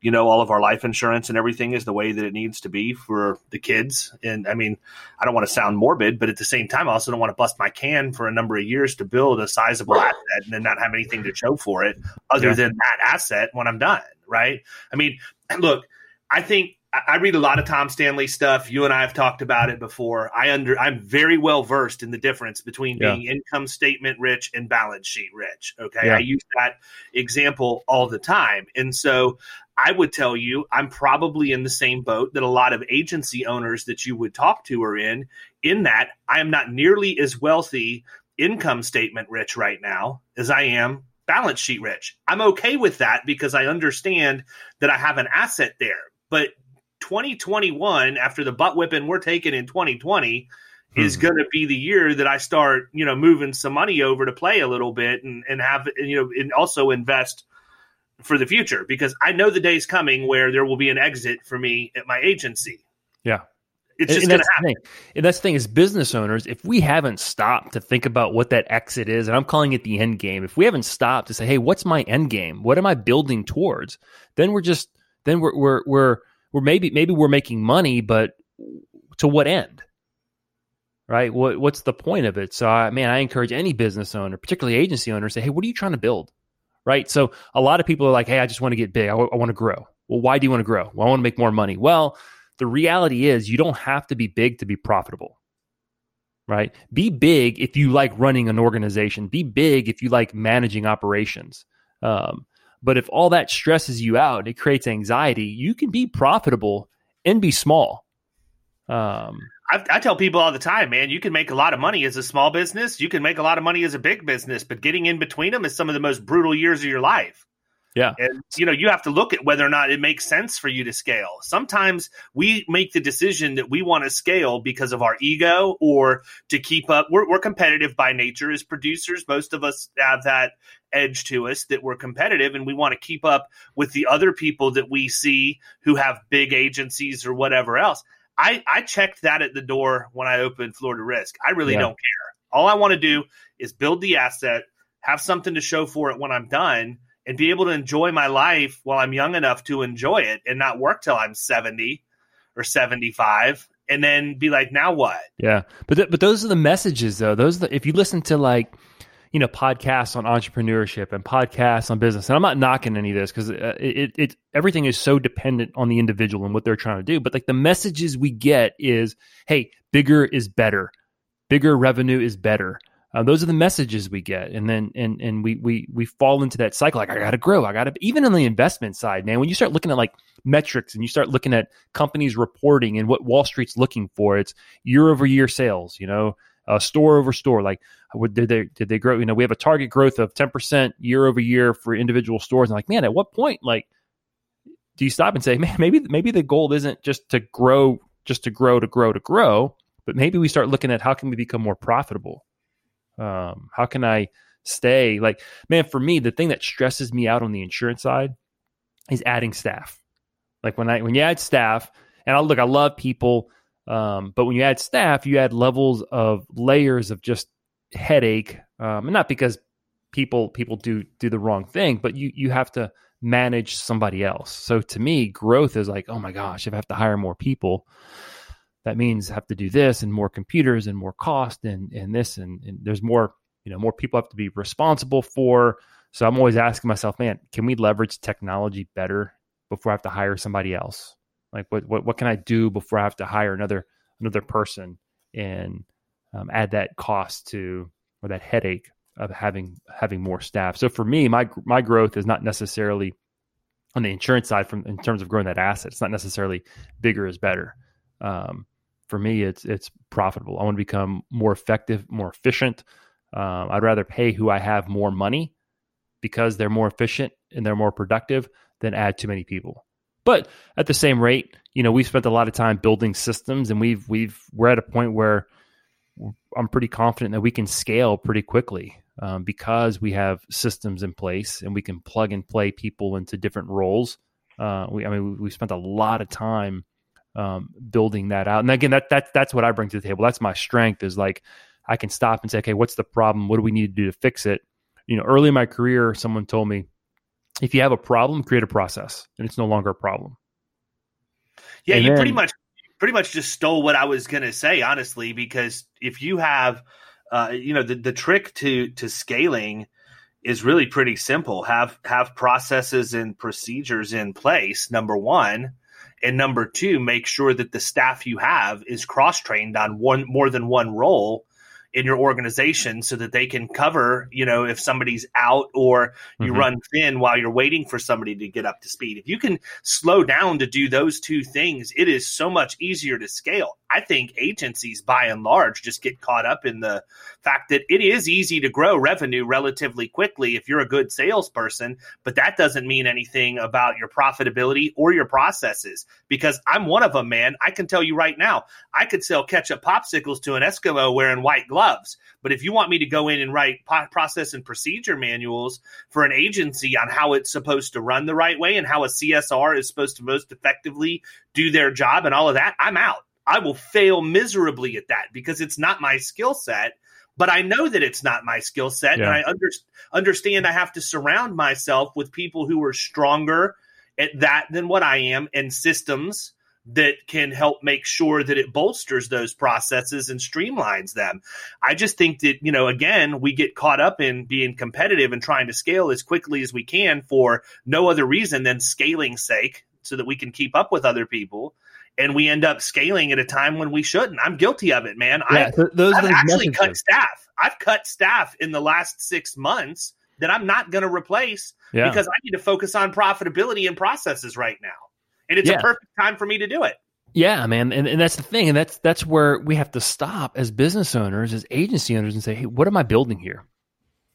you know, all of our life insurance and everything is the way that it needs to be for the kids. And I mean, I don't want to sound morbid, but at the same time, I also don't want to bust my can for a number of years to build a sizable asset and then not have anything to show for it other yeah. than that asset when I'm done. Right. I mean, look, I think I read a lot of Tom Stanley stuff. You and I have talked about it before. I under I'm very well versed in the difference between being yeah. income statement rich and balance sheet rich. Okay. Yeah. I use that example all the time. And so I would tell you I'm probably in the same boat that a lot of agency owners that you would talk to are in, in that I am not nearly as wealthy income statement rich right now as I am balance sheet rich. I'm okay with that because I understand that I have an asset there. But 2021, after the butt whipping we're taking in 2020, hmm. is going to be the year that I start, you know, moving some money over to play a little bit and, and have, you know, and also invest for the future because I know the day's coming where there will be an exit for me at my agency. Yeah. It's just going to happen. And that's the thing is business owners, if we haven't stopped to think about what that exit is, and I'm calling it the end game, if we haven't stopped to say, hey, what's my end game? What am I building towards? Then we're just, then we're, we're, we're, we're maybe, maybe we're making money, but to what end? Right? What, what's the point of it? So, I, man, I encourage any business owner, particularly agency owner, say, hey, what are you trying to build? right? So a lot of people are like, hey, I just want to get big. I, w- I want to grow. Well, why do you want to grow? Well, I want to make more money. Well, the reality is you don't have to be big to be profitable, right? Be big if you like running an organization. Be big if you like managing operations. Um, but if all that stresses you out, and it creates anxiety. You can be profitable and be small. Um, I, I, tell people all the time, man, you can make a lot of money as a small business. You can make a lot of money as a big business, but getting in between them is some of the most brutal years of your life. Yeah. And, you know, you have to look at whether or not it makes sense for you to scale. Sometimes we make the decision that we want to scale because of our ego or to keep up. We're, we're competitive by nature as producers. Most of us have that edge to us that we're competitive and we want to keep up with the other people that we see who have big agencies or whatever else. I, I checked that at the door when I opened Florida Risk. I really yeah. don't care. All I want to do is build the asset, have something to show for it when I'm done, and be able to enjoy my life while I'm young enough to enjoy it and not work till I'm 70 or 75 and then be like, now what? Yeah. But, th- but those are the messages though. Those, the, if you listen to like, you know podcasts on entrepreneurship and podcasts on business and i'm not knocking any of this because uh, it, it everything is so dependent on the individual and what they're trying to do but like the messages we get is hey bigger is better bigger revenue is better uh, those are the messages we get and then and and we we we fall into that cycle like i gotta grow i gotta even on the investment side man when you start looking at like metrics and you start looking at companies reporting and what wall street's looking for it's year over year sales you know uh, store over store. Like, did they did they grow? You know, we have a target growth of ten percent year over year for individual stores. And like, man, at what point, like, do you stop and say, man, maybe maybe the goal isn't just to grow, just to grow, to grow, to grow, but maybe we start looking at how can we become more profitable? Um, how can I stay? Like, man, for me, the thing that stresses me out on the insurance side is adding staff. Like when I when you add staff, and I look, I love people um, but when you add staff, you add levels of layers of just headache, um, and not because people people do do the wrong thing, but you you have to manage somebody else. So to me, growth is like, oh my gosh, if I have to hire more people, that means have to do this and more computers and more cost and and this and, and there's more you know more people have to be responsible for. So I'm always asking myself, man, can we leverage technology better before I have to hire somebody else? Like what what what can I do before I have to hire another another person? and um, add that cost to or that headache of having having more staff. So for me, my my growth is not necessarily on the insurance side from in terms of growing that asset. It's not necessarily bigger is better. Um, for me, it's it's profitable. I want to become more effective, more efficient. Um, I'd rather pay who I have more money because they're more efficient and they're more productive than add too many people. But at the same rate, you know, we've spent a lot of time building systems, and we've we've we're at a point where I'm pretty confident that we can scale pretty quickly um, because we have systems in place and we can plug and play people into different roles. Uh, we, I mean, we, we spent a lot of time um, building that out. And again, that that that's what I bring to the table. That's my strength. Is like I can stop and say, okay, what's the problem? What do we need to do to fix it? You know, early in my career, someone told me, if you have a problem, create a process, and it's no longer a problem. Yeah, and you then, pretty much pretty much just stole what I was going to say, honestly, because if you have, uh, you know, the, the trick to to scaling is really pretty simple. Have have processes and procedures in place. Number one, and number two, make sure that the staff you have is cross trained on one more than one role in your organization so that they can cover, you know, if somebody's out or you mm-hmm. run thin while you're waiting for somebody to get up to speed. If you can slow down to do those two things, it is so much easier to scale. I think agencies by and large just get caught up in the fact that it is easy to grow revenue relatively quickly if you're a good salesperson, but that doesn't mean anything about your profitability or your processes because I'm one of them, man. I can tell you right now, I could sell ketchup popsicles to an Eskimo wearing white gloves. But if you want me to go in and write process and procedure manuals for an agency on how it's supposed to run the right way and how a CSR is supposed to most effectively do their job and all of that, I'm out. I will fail miserably at that because it's not my skill set. But I know that it's not my skill set, yeah. and I under, understand I have to surround myself with people who are stronger at that than what I am, and systems that can help make sure that it bolsters those processes and streamlines them. I just think that, you know, again, we get caught up in being competitive and trying to scale as quickly as we can for no other reason than scaling sake so that we can keep up with other people and we end up scaling at a time when we shouldn't. I'm guilty of it, man. Yeah, I, those I've actually cut staff. I've cut staff in the last six months that I'm not going to replace yeah. because I need to focus on profitability and processes right now, and it's yeah. a perfect time for me to do it. Yeah, man, and, and that's the thing, and that's that's where we have to stop as business owners, as agency owners, and say, hey, what am I building here?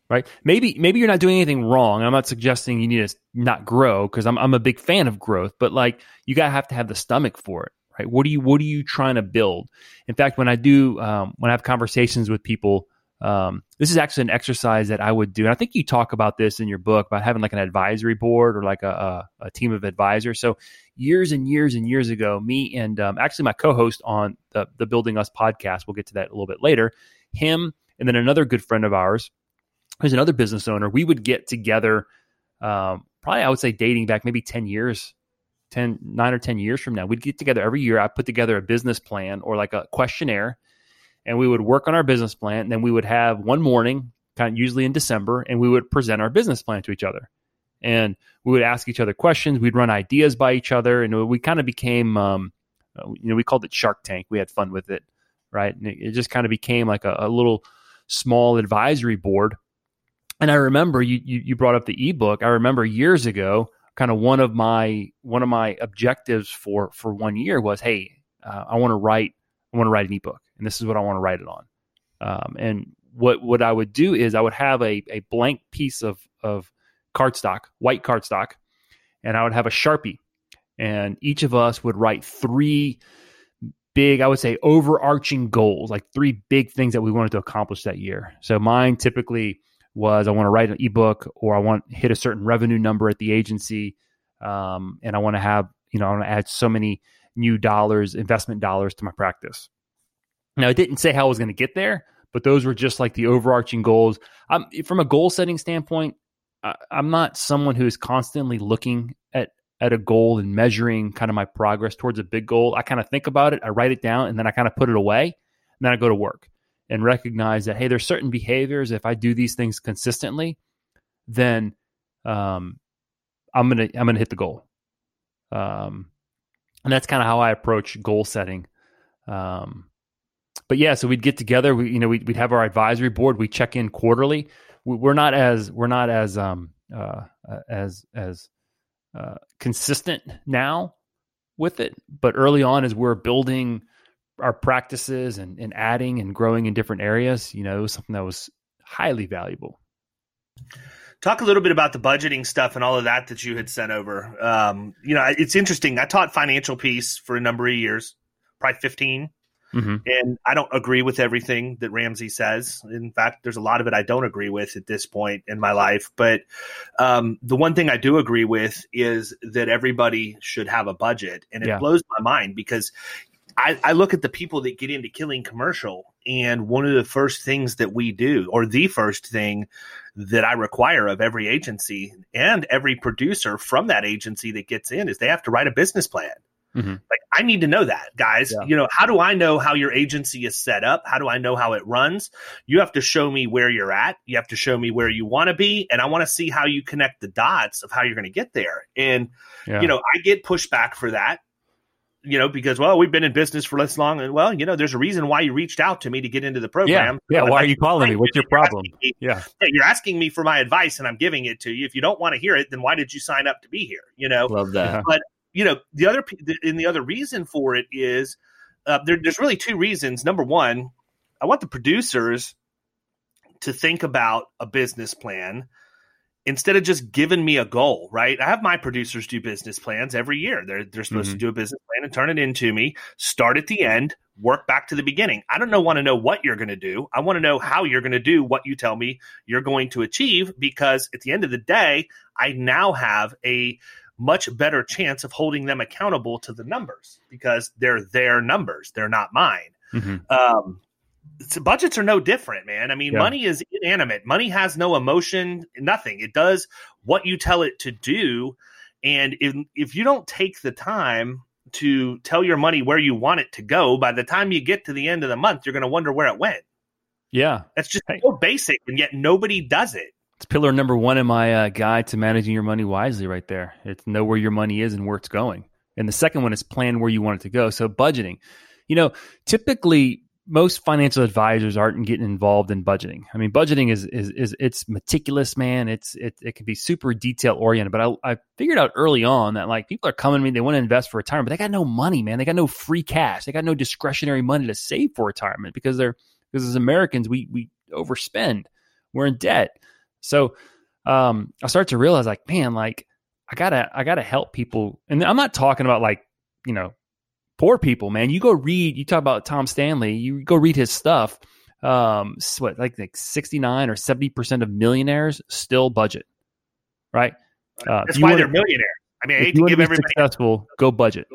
Right? Maybe maybe you're not doing anything wrong. I'm not suggesting you need to not grow because I'm I'm a big fan of growth, but like you gotta have to have the stomach for it right? What are you What are you trying to build? In fact, when I do um, when I have conversations with people, um, this is actually an exercise that I would do. And I think you talk about this in your book about having like an advisory board or like a, a, a team of advisors. So years and years and years ago, me and um, actually my co-host on the the Building Us podcast, we'll get to that a little bit later. Him and then another good friend of ours, who's another business owner, we would get together. Um, probably I would say dating back maybe ten years 10, nine or 10 years from now, we'd get together every year. I put together a business plan or like a questionnaire and we would work on our business plan. And then we would have one morning, kind of usually in December, and we would present our business plan to each other. And we would ask each other questions. We'd run ideas by each other. And we kind of became, um, uh, you know, we called it Shark Tank. We had fun with it, right? And it, it just kind of became like a, a little small advisory board. And I remember you, you, you brought up the ebook. I remember years ago, kind of one of my one of my objectives for for one year was, hey, uh, I want to write I want to write an ebook, and this is what I want to write it on. Um, and what what I would do is I would have a a blank piece of of cardstock, white cardstock, and I would have a sharpie, and each of us would write three big, I would say, overarching goals, like three big things that we wanted to accomplish that year. So mine typically was I want to write an ebook or I want to hit a certain revenue number at the agency. Um, and I want to have, you know, I want to add so many new dollars, investment dollars to my practice. Now, it didn't say how I was going to get there, but those were just like the overarching goals. Um, from a goal setting standpoint, I, I'm not someone who is constantly looking at at a goal and measuring kind of my progress towards a big goal. I kind of think about it, I write it down, and then I kind of put it away, and then I go to work and recognize that hey, there's certain behaviors. If I do these things consistently, then um, I'm gonna I'm gonna hit the goal. Um, and that's kind of how I approach goal setting. Um, but yeah, so we'd get together. We, you know, we'd, we'd have our advisory board. We check in quarterly. We, we're not as we're not as um uh as as uh, consistent now with it, but early on as we're building our practices and, and adding and growing in different areas, you know, it was something that was highly valuable. Talk a little bit about the budgeting stuff and all of that that you had sent over. Um, you know, it's interesting. I taught financial peace for a number of years, probably 15. Mm-hmm. And I don't agree with everything that Ramsey says. In fact, there's a lot of it I don't agree with at this point in my life. But um, the one thing I do agree with is that everybody should have a budget. And it yeah. blows my mind because I, I, look at the people that get into killing commercial, and one of the first things that we do, or the first thing that I require of every agency and every producer from that agency that gets in, is they have to write a business plan. Mm-hmm. Like, I need to know that, guys. Yeah. You know, how do I know how your agency is set up? How do I know how it runs? You have to show me where you're at. You have to show me where you want to be. And I want to see how you connect the dots of how you're going to get there. And, yeah. you know, I get pushback for that you know, because well, we've been in business for this long, and well, you know, there's a reason why you reached out to me to get into the program. Yeah, yeah. Why are you calling me? What's your problem? Me, yeah. yeah, you're asking me for my advice, and I'm giving it to you. If you don't want to hear it, then why did you sign up to be here? You know, love that. But you know, the other and the other reason for it is uh, there, there's really two reasons. Number one, I want the producers to think about a business plan instead of just giving me a goal, right? I have my producers do business plans every year. They're they're supposed mm-hmm. to do a business plan and turn it into me. Start at the end, work back to the beginning. I don't know want to know what you're going to do. I want to know how you're going to do what you tell me you're going to achieve because at the end of the day, I now have a much better chance of holding them accountable to the numbers because they're their numbers. They're not mine. Mm-hmm. Um, so budgets are no different, man. I mean, yeah. money is inanimate. Money has no emotion, nothing. It does what you tell it to do. And if, if you don't take the time to tell your money where you want it to go, by the time you get to the end of the month, you're going to wonder where it went. Yeah. That's just so basic, and yet nobody does it. It's pillar number one in my uh, guide to managing your money wisely, right there. It's know where your money is and where it's going. And the second one is plan where you want it to go. So budgeting. You know, typically most financial advisors aren't getting involved in budgeting. I mean, budgeting is is, is it's meticulous, man. It's it it can be super detail oriented. But I, I figured out early on that like people are coming to me, they want to invest for retirement, but they got no money, man. They got no free cash. They got no discretionary money to save for retirement because they're because as Americans we we overspend. We're in debt. So um, I start to realize like, man, like I gotta I gotta help people, and I'm not talking about like you know poor people, man. You go read, you talk about Tom Stanley, you go read his stuff. Um, what, like, like 69 or 70% of millionaires still budget, right? Uh, That's why they're millionaires. I mean, I hate to give everybody successful, go budget.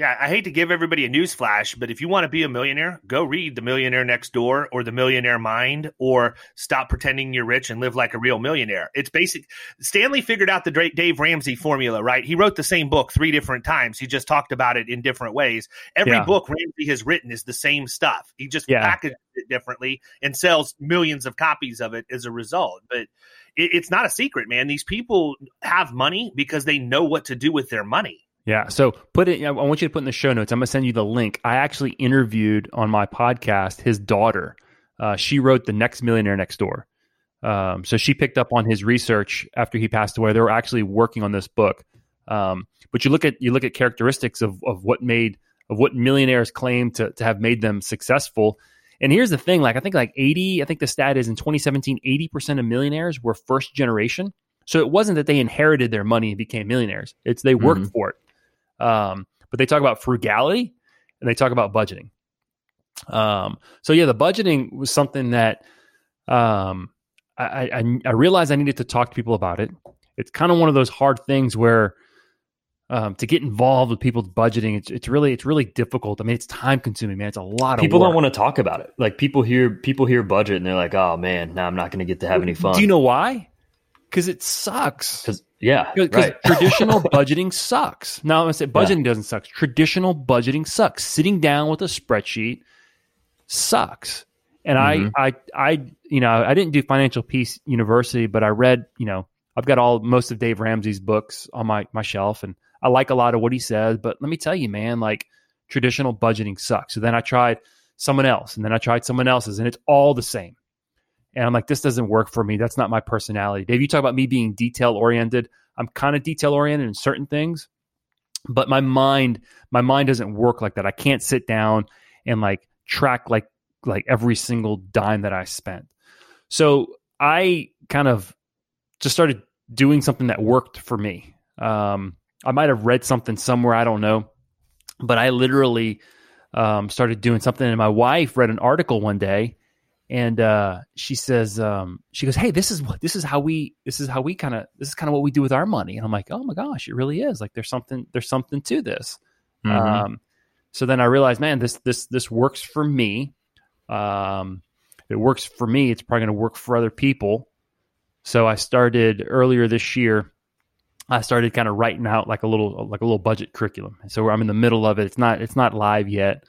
Yeah, I hate to give everybody a news flash, but if you want to be a millionaire, go read The Millionaire Next Door or The Millionaire Mind or Stop Pretending You're Rich and Live Like a Real Millionaire. It's basic. Stanley figured out the Dave Ramsey formula, right? He wrote the same book three different times. He just talked about it in different ways. Every yeah. book Ramsey has written is the same stuff. He just yeah. packages it differently and sells millions of copies of it as a result. But it, it's not a secret, man. These people have money because they know what to do with their money yeah. So put it, I want you to put in the show notes. I'm going to send you the link. I actually interviewed on my podcast his daughter. Uh, she wrote The Next Millionaire Next Door. Um, so she picked up on his research after he passed away. They were actually working on this book. Um, but you look at you look at characteristics of, of what made of what millionaires claim to, to have made them successful. And here's the thing, like I think like 80, I think the stat is in 2017, 80% of millionaires were first generation. So it wasn't that they inherited their money and became millionaires. It's they worked mm-hmm. for it. Um, but they talk about frugality and they talk about budgeting. Um, so yeah, the budgeting was something that um, I, I, I, realized I needed to talk to people about it. It's kind of one of those hard things where um, to get involved with people's budgeting, it's, it's really it's really difficult. I mean, it's time consuming, man. It's a lot of people work. don't want to talk about it. Like people hear people hear budget and they're like, oh man, now I'm not going to get to have any fun. Do you know why? Because it sucks. Because yeah, because right. traditional <laughs> budgeting sucks. Now I'm gonna say budgeting yeah. doesn't suck. Traditional budgeting sucks. Sitting down with a spreadsheet sucks. And mm-hmm. I, I, I, you know, I didn't do Financial Peace University, but I read, you know, I've got all most of Dave Ramsey's books on my my shelf, and I like a lot of what he says. But let me tell you, man, like traditional budgeting sucks. So then I tried someone else, and then I tried someone else's, and it's all the same. And I'm like, this doesn't work for me. That's not my personality. Dave, you talk about me being detail oriented. I'm kind of detail oriented in certain things, but my mind, my mind doesn't work like that. I can't sit down and like track like like every single dime that I spent. So I kind of just started doing something that worked for me. Um, I might have read something somewhere, I don't know, but I literally um, started doing something. And my wife read an article one day, and uh, she says, um, she goes, "Hey, this is what this is how we this is how we kind of this is kind of what we do with our money." And I'm like, "Oh my gosh, it really is. Like, there's something there's something to this." Mm-hmm. Um, so then I realized, man, this this this works for me. Um, it works for me. It's probably going to work for other people. So I started earlier this year. I started kind of writing out like a little like a little budget curriculum. So I'm in the middle of it. It's not it's not live yet,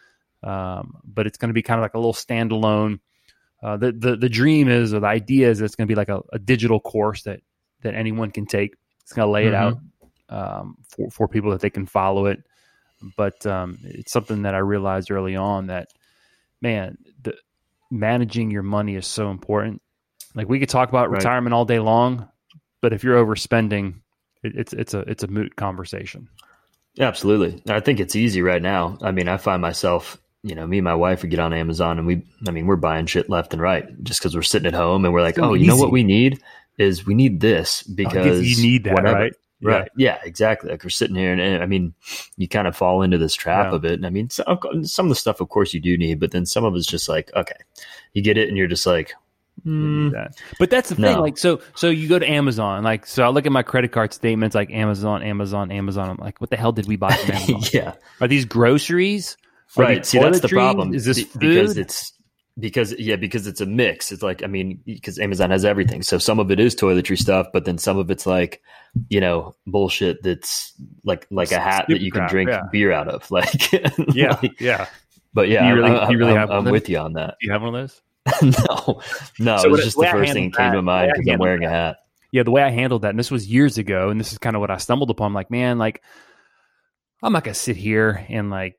um, but it's going to be kind of like a little standalone. Uh, the, the the dream is or the idea is it's going to be like a, a, digital course that that anyone can take. It's going to lay mm-hmm. it out um, for for people that they can follow it. But um, it's something that I realized early on that man, the managing your money is so important like we could talk about right. retirement all day long, but if you're overspending, it, it's it's a it's a moot conversation. Yeah, absolutely. I think it's easy right now. I mean, I find myself, you know, me and my wife would get on Amazon and we, I mean, we're buying shit left and right just because we're sitting at home and we're like, so oh, easy. you know what we need is we need this because oh, you need that, whatever. right? Right. Yeah, exactly. Like we're sitting here, and, and, I mean, you kind of fall into this trap yeah. of it. And I mean, some, some of the stuff, of course, you do need, but then some of it's just like, okay, you get it, and you're just like, Mm. That. But that's the thing. Like, so, so you go to Amazon. Like, so I look at my credit card statements, like Amazon, Amazon, Amazon. I'm like, what the hell did we buy from <laughs> Amazon? yeah. Are these groceries? Right. See, that's the problem. Is this because it's because yeah, because it's a mix. It's like I mean, because Amazon has everything. So some of it is toiletry stuff, but then some of it's like you know bullshit that's like like a hat that you can crap, drink yeah. beer out of. <laughs> Like yeah, like, yeah. But yeah, you really, I, you really I'm, have I'm with you on that. Do you have one of those? <laughs> no, no, so it was just the first thing that came to mind because I'm wearing that, a hat. Yeah, the way I handled that, and this was years ago, and this is kind of what I stumbled upon. I'm like, man, like I'm not gonna sit here and like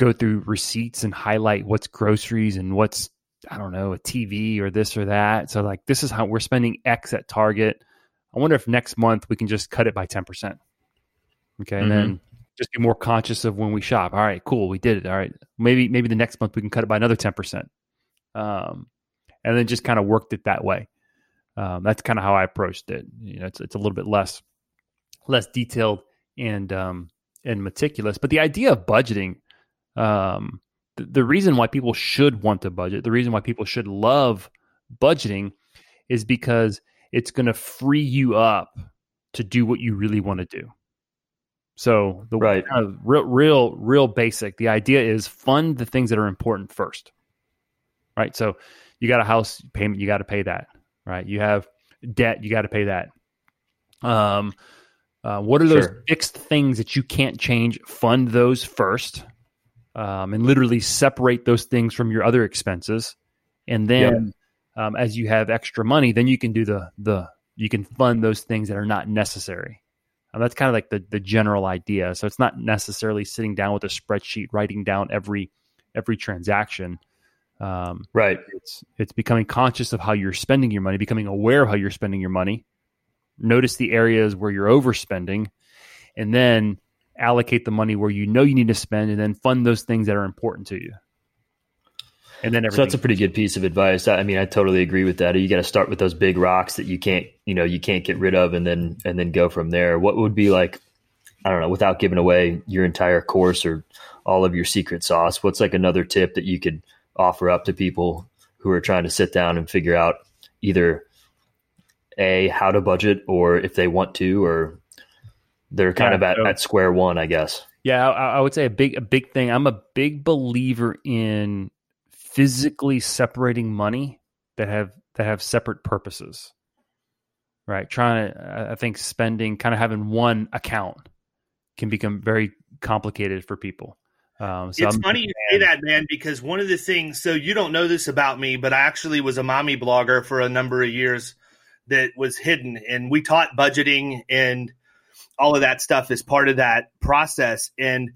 go through receipts and highlight what's groceries and what's I don't know a TV or this or that. So like, this is how we're spending X at Target. I wonder if next month we can just cut it by ten percent. Okay, mm-hmm. and then just be more conscious of when we shop. All right, cool, we did it. All right, maybe maybe the next month we can cut it by another ten percent um, and then just kind of worked it that way. Um, that's kind of how I approached it. You know, it's it's a little bit less less detailed and um, and meticulous, but the idea of budgeting, um, the, the reason why people should want to budget, the reason why people should love budgeting, is because it's going to free you up to do what you really want to do. So the right. kind of real, real, real basic. The idea is fund the things that are important first right? So you got a house payment, you got to pay that, right? You have debt, you got to pay that. Um, uh, what are those sure. fixed things that you can't change? Fund those first, um, and literally separate those things from your other expenses, and then yeah. um, as you have extra money, then you can do the the you can fund those things that are not necessary. Um, that's kind of like the the general idea. So it's not necessarily sitting down with a spreadsheet writing down every every transaction. Um, right. It's it's becoming conscious of how you're spending your money, becoming aware of how you're spending your money. Notice the areas where you're overspending, and then allocate the money where you know you need to spend, and then fund those things that are important to you. And then so that's a pretty good piece of advice. I mean, I totally agree with that. You got to start with those big rocks that you can't, you know, you can't get rid of, and then and then go from there. What would be like, I don't know, without giving away your entire course or all of your secret sauce? What's like another tip that you could offer up to people who are trying to sit down and figure out either a how to budget or if they want to or they're kind yeah, of at, so, at square one i guess. Yeah I, I, would say a big a big thing. I'm a big believer in physically separating money that have that have separate purposes right? Trying to i think spending kind of having one account can become very complicated for people. Um, so it's I'm, funny you say that, man, because one of the things, so you don't know this about me, but I actually was a mommy blogger for a number of years that was hidden. And we taught budgeting and all of that stuff is part of that process. And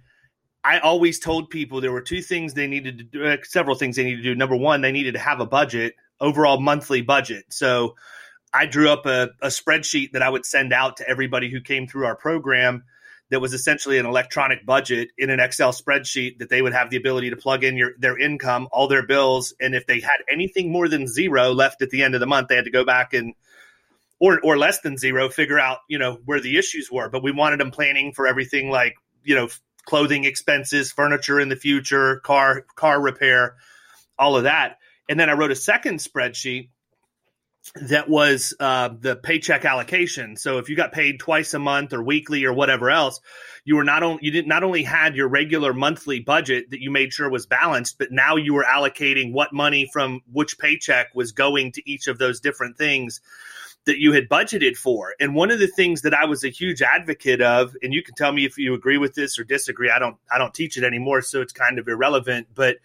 I always told people there were two things they needed to do, uh, several things they needed to do. Number one, they needed to have a budget, overall monthly budget. So I drew up a, a spreadsheet that I would send out to everybody who came through our program that was essentially an electronic budget in an Excel spreadsheet that they would have the ability to plug in your their income, all their bills, and if they had anything more than zero left at the end of the month, they had to go back and or or less than zero, figure out you know where the issues were. But we wanted them planning for everything like you know clothing expenses, furniture in the future, car car repair, all of that. And then I wrote a second spreadsheet that was uh, the paycheck allocation. So if you got paid twice a month or weekly or whatever else, you were not only you did not only had your regular monthly budget that you made sure was balanced, but now you were allocating what money from which paycheck was going to each of those different things that you had budgeted for. And one of the things that I was a huge advocate of, and you can tell me if you agree with this or disagree. I don't I don't teach it anymore, so it's kind of irrelevant. But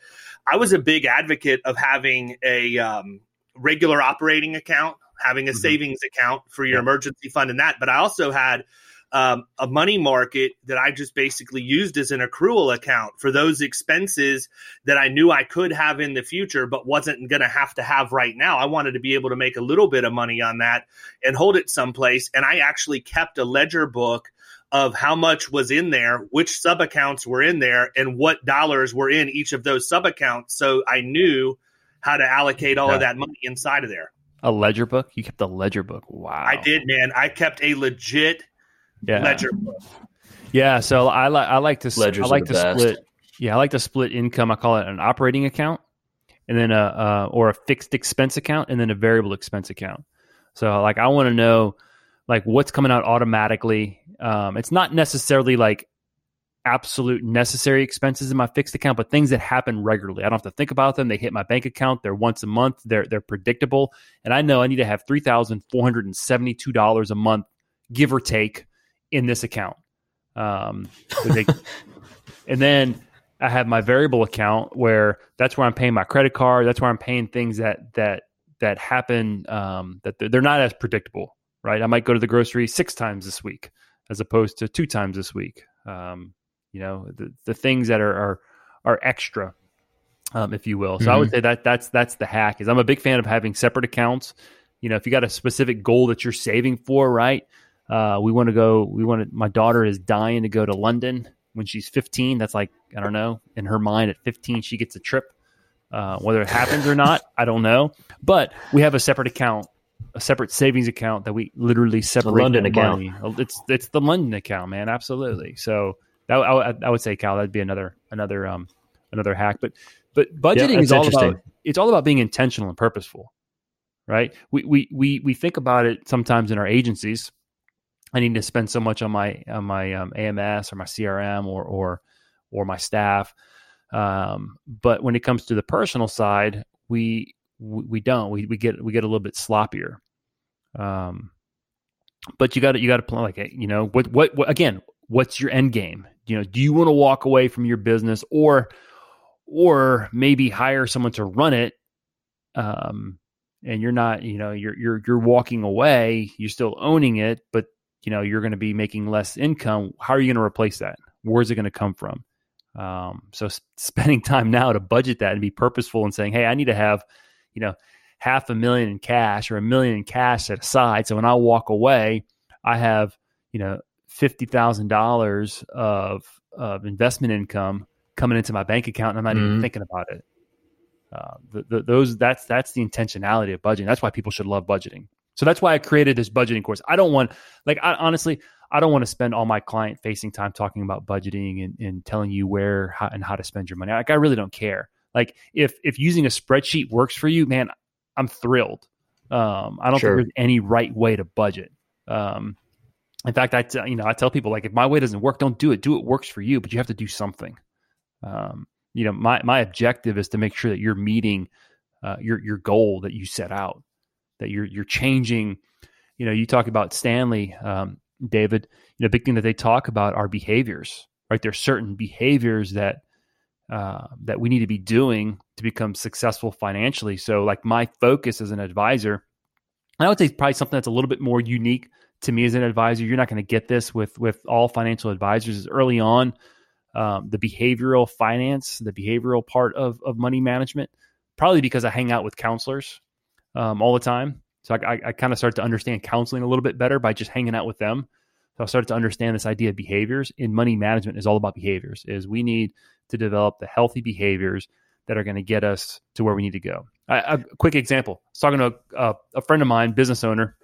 I was a big advocate of having a um, regular operating account, having a mm-hmm. savings account for your yeah. emergency fund and that. But I also had um, a money market that I just basically used as an accrual account for those expenses that I knew I could have in the future, but wasn't going to have to have right now. I wanted to be able to make a little bit of money on that and hold it someplace. And I actually kept a ledger book of how much was in there, which sub accounts were in there, and what dollars were in each of those sub accounts. So I knew how to allocate all yeah. of that money inside of there. A ledger book? You kept a ledger book. Wow. I did, man. I kept a legit yeah. ledger book. Yeah, so I like I like to Ledgers I like to best. split yeah, I like to split income. I call it an operating account and then a uh, or a fixed expense account and then a variable expense account. So like I want to know like what's coming out automatically. Um, it's not necessarily like absolute necessary expenses in my fixed account, but things that happen regularly. I don't have to think about them. They hit my bank account. They're once a month. They're they're predictable, and I know I need to have three thousand four hundred and seventy two dollars a month, give or take, in this account. Um, <laughs> they, and then I have my variable account where that's where I'm paying my credit card. That's where I'm paying things that that that happen um, that they're, they're not as predictable. Right? I might go to the grocery six times this week as opposed to two times this week. Um, you know the, the things that are are, are extra um, if you will so mm-hmm. i would mm-hmm. say that that's that's the hack is i'm a big fan of having separate accounts you know if you got a specific goal that you're saving for right uh, we want to go we want to my daughter is dying to go to london when she's 15 that's like i don't know in her mind at 15 she gets a trip uh, whether it happens or not i don't know but we have a separate account a separate savings account that we literally separate the london account it's it's the london account man absolutely so that, I, I, would say, Cal, that'd be another another um, another hack. But but budgeting yeah, is all about it's all about being intentional and purposeful, right? We we we we think about it sometimes in our agencies. I need to spend so much on my on my um, AMS or my CRM or or or my staff. Um, but when it comes to the personal side, we we don't. We we get we get a little bit sloppier. Um, but you got to you got to plan like you know what, what what again what's your end game you know do you want to walk away from your business or or maybe hire someone to run it um and you're not you know you're you're you're walking away you're still owning it but you know you're going to be making less income how are you going to replace that where's it going to come from um so spending <laughs> time now to budget that and be purposeful and saying hey i need to have you know half a million in cash or a million in cash set aside so when i walk away i have you know fifty thousand dollars of of investment income coming into my bank account, and I'm not mm-hmm. even thinking about it. Uh, the, the, those that's that's the intentionality of budgeting. That's why people should love budgeting. So that's why I created this budgeting course. I don't want like I, honestly I don't want to spend all my client facing time talking about budgeting and, and telling you where how, and how to spend your money. Like I really don't care. Like if if using a spreadsheet works for you, man, I'm thrilled. Um, I don't sure. think there's any right way to budget. Um, in fact, I t- you know I tell people like if my way doesn't work, don't do it. Do what works for you, but you have to do something. Um, you know, my my objective is to make sure that you're meeting uh, your your goal that you set out. That you're you're changing. You know, you talk about Stanley, um, David. You know, big thing that they talk about are behaviors. Right, there's certain behaviors that uh, that we need to be doing to become successful financially. So, like my focus as an advisor, I would say probably something that's a little bit more unique to me as an advisor. You're not going to get this with with all financial advisors. Is Early on, um, the behavioral finance, the behavioral part of, of money management, probably because I hang out with counselors um, all the time. So I, I, I kind of start to understand counseling a little bit better by just hanging out with them. So I started to understand this idea of behaviors in money management is all about behaviors. Is we need to develop the healthy behaviors that are going to get us to where we need to go. A quick example: I was talking to a, a, friend of mine, business owner.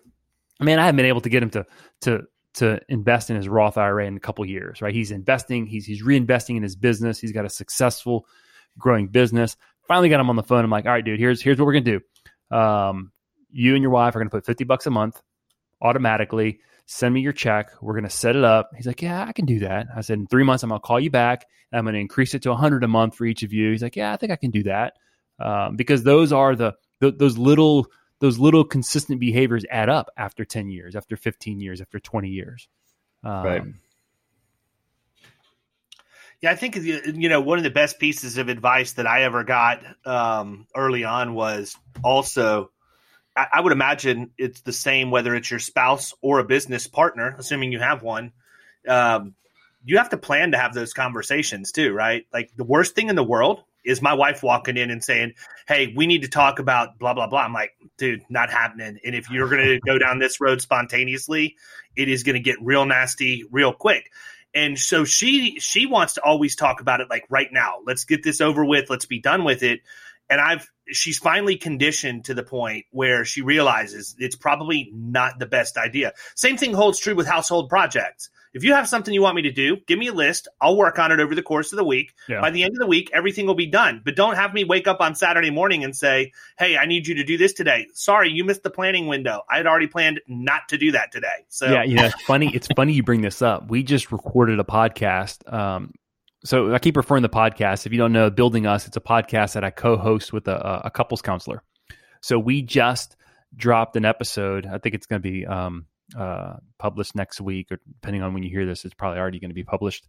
Man, I haven't been able to get him to to to invest in his Roth IRA in a couple years. Right? He's investing. He's he's reinvesting in his business. He's got a successful, growing business. Finally, got him on the phone. I'm like, all right, dude. Here's here's what we're gonna do. Um, you and your wife are gonna put fifty bucks a month automatically send me your check. We're going to set it up. He's like, yeah, I can do that. I said, in three months, I'm going to call you back. I'm going to increase it to 100 a month for each of you. He's like, yeah, I think I can do that. Um, because those are the, the, those little, those little consistent behaviors add up after 10 years, after 15 years, after 20 years. Um, right. Yeah, I think you know one of the best pieces of advice that I ever got um, early on was also I, would imagine it's the same whether it's your spouse or a business partner, assuming you have one. Um, you have to plan to have those conversations too, right? Like the worst thing in the world is my wife walking in and saying, "Hey, we need to talk about blah blah blah." I'm like, "Dude, not happening." And if you're going to go down this road spontaneously, it is going to get real nasty real quick. And so she she wants to always talk about it like right now. Let's get this over with. Let's be done with it and I've she's finally conditioned to the point where she realizes it's probably not the best idea. Same thing holds true with household projects. If you have something you want me to do, give me a list. I'll work on it over the course of the week. Yeah. By the end of the week, everything will be done. But don't have me wake up on Saturday morning and say, "Hey, I need you to do this today." Sorry, you missed the planning window. I had already planned not to do that today. So yeah, you know, it's funny. It's funny you bring this up. We just recorded a podcast. Um, so I keep referring the podcast. If you don't know, Building Us, it's a podcast that I co-host with a, a couples counselor. So we just dropped an episode. I think it's going to be um, uh, published next week, or depending on when you hear this, it's probably already going to be published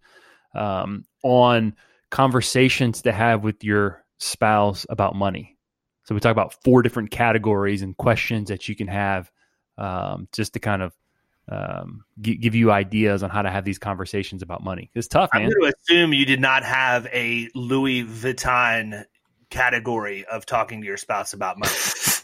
um, on conversations to have with your spouse about money. So we talk about four different categories and questions that you can have um, just to kind of um, g- give you ideas on how to have these conversations about money. It's tough, man. I'm going to assume you did not have a Louis Vuitton category of talking to your spouse about money. <laughs>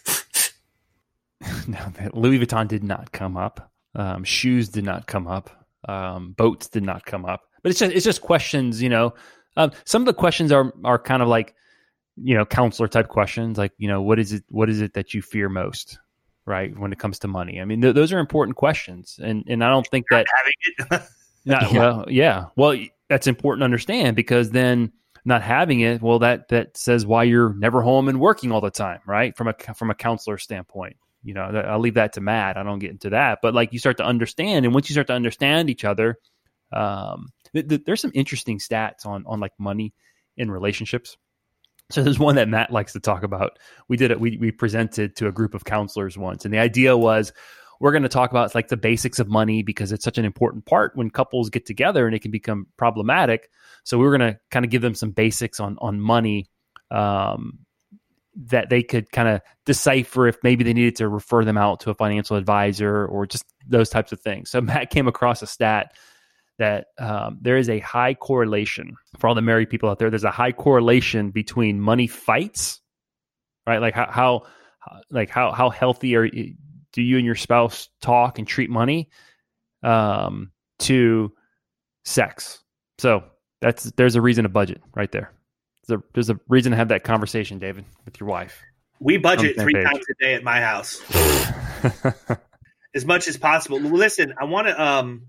<laughs> no, Louis Vuitton did not come up. Um, shoes did not come up. Um, boats did not come up. But it's just it's just questions, you know. Um, some of the questions are are kind of like, you know, counselor type questions, like you know, what is it what is it that you fear most? right? When it comes to money, I mean, th- those are important questions, and and I don't think that having it. <laughs> not, yeah. Well, yeah, well, that's important to understand because then not having it, well, that that says why you're never home and working all the time, right? From a from a counselor standpoint, you know, I'll leave that to Matt. I don't get into that, but like you start to understand, and once you start to understand each other, um, th- th- there's some interesting stats on on like money in relationships. So there's one that Matt likes to talk about. We did it. We we presented to a group of counselors once, and the idea was we're going to talk about like the basics of money because it's such an important part when couples get together and it can become problematic. So we were going to kind of give them some basics on on money um, that they could kind of decipher if maybe they needed to refer them out to a financial advisor or just those types of things. So <laughs> Matt came across a stat that um, there is a high correlation for all the married people out there. There's a high correlation between money fights, right? Like how, how like how how healthy are do you and your spouse talk and treat money um, to sex? So that's there's a reason to budget right there. There's a, there's a reason to have that conversation, David, with your wife. We budget three page. times a day at my house, <laughs> as much as possible. Listen, I want to um,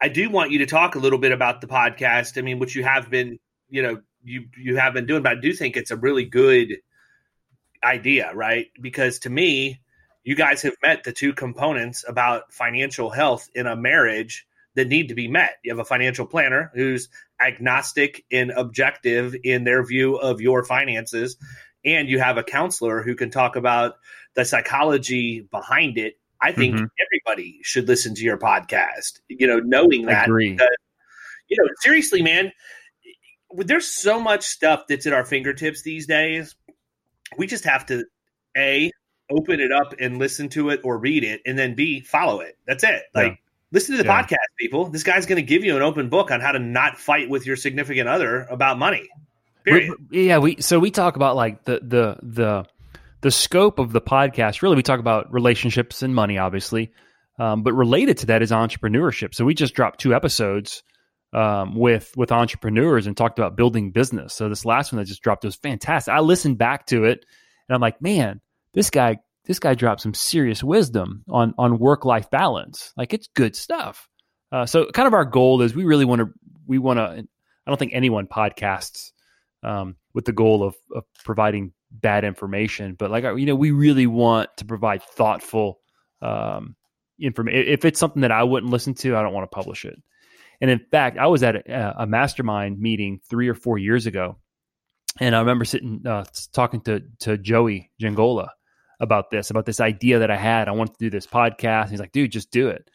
I do want you to talk a little bit about the podcast. I mean, which you have been, you know, you you have been doing, but I do think it's a really good idea, right? Because to me, you guys have met the two components about financial health in a marriage that need to be met. You have a financial planner who's agnostic and objective in their view of your finances, and you have a counselor who can talk about the psychology behind it I think mm-hmm. everybody should listen to your podcast. You know, knowing that, because, you know, seriously, man, there's so much stuff that's at our fingertips these days. We just have to a open it up and listen to it or read it, and then b follow it. That's it. Like Listen to the Yeah. podcast, people. This guy's going to give you an open book on how to not fight with your significant other about money. Period. We- yeah, we so we talk about like the the the the scope of the podcast. Really, we talk about relationships and money, obviously, um, but related to that is entrepreneurship. So we just dropped two episodes um, with with entrepreneurs and talked about building business. So this last one that just dropped was fantastic. I listened back to it and I'm like, man, this guy this guy dropped some serious wisdom on on work life balance. Like it's good stuff. Uh, so kind of our goal is we really want to we want to. I don't think anyone podcasts um, with the goal of, of providing bad information, but like you know, we really want to provide thoughtful um, information. If it's something that I wouldn't listen to, I don't want to publish it. And in fact, I was at a, a mastermind meeting three or four years ago, and I remember sitting uh, talking to to Joey Giangola about this, about this idea that I had. I wanted to do this podcast. He's like, "Dude, just do it."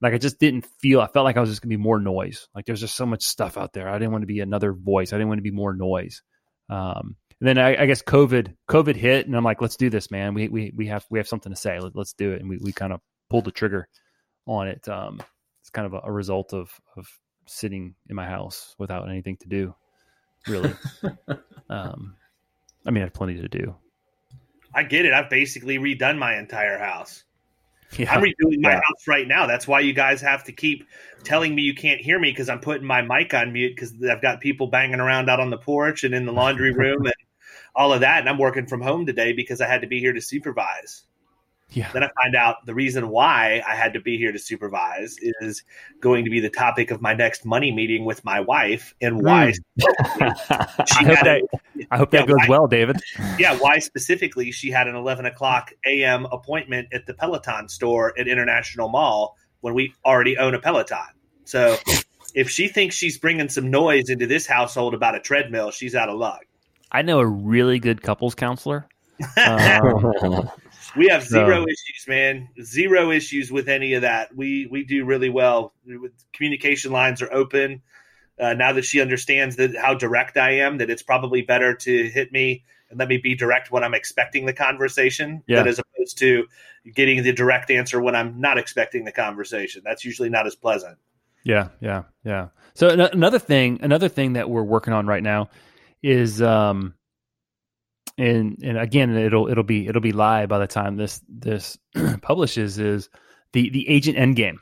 Like I just didn't feel. I felt like I was just gonna be more noise. Like there's just so much stuff out there. I didn't want to be another voice. I didn't want to be more noise. Um, and then I, I guess COVID COVID hit, and I'm like, "Let's do this, man. We we we have we have something to say. Let, us do it." And we we kind of pulled the trigger on it. Um, it's kind of a, a result of of sitting in my house without anything to do, really. <laughs> um, I mean, I have plenty to do. I get it. I've basically redone my entire house. Yeah. I'm redoing my Yeah. house right now. That's why you guys have to keep telling me you can't hear me because I'm putting my mic on mute because I've got people banging around out on the porch and in the laundry <laughs> room and all of that. And I'm working from home today because I had to be here to supervise. Yeah. Then I find out the reason why I had to be here to supervise is going to be the topic of my next money meeting with my wife and why <laughs> she I hope had that I hope Yeah, that goes why- well, David. yeah, why specifically she had an 11 o'clock a.m. appointment at the Peloton store at International Mall when we already own a Peloton. So if she thinks she's bringing some noise into this household about a treadmill, she's out of luck. I know a really good couples counselor. <laughs> Um, We have zero No. issues, man. Zero issues with any of that. We we do really well. Communication lines are open. Uh, now that she understands that how direct I am, that it's probably better to hit me and let me be direct when I'm expecting the conversation, Yeah. than as opposed to getting the direct answer when I'm not expecting the conversation. That's usually not as pleasant. Yeah, yeah, yeah. So an- another thing, another thing that we're working on right now is, um, and and again, it'll it'll be it'll be live by the time this this <clears throat> publishes is the the agent endgame.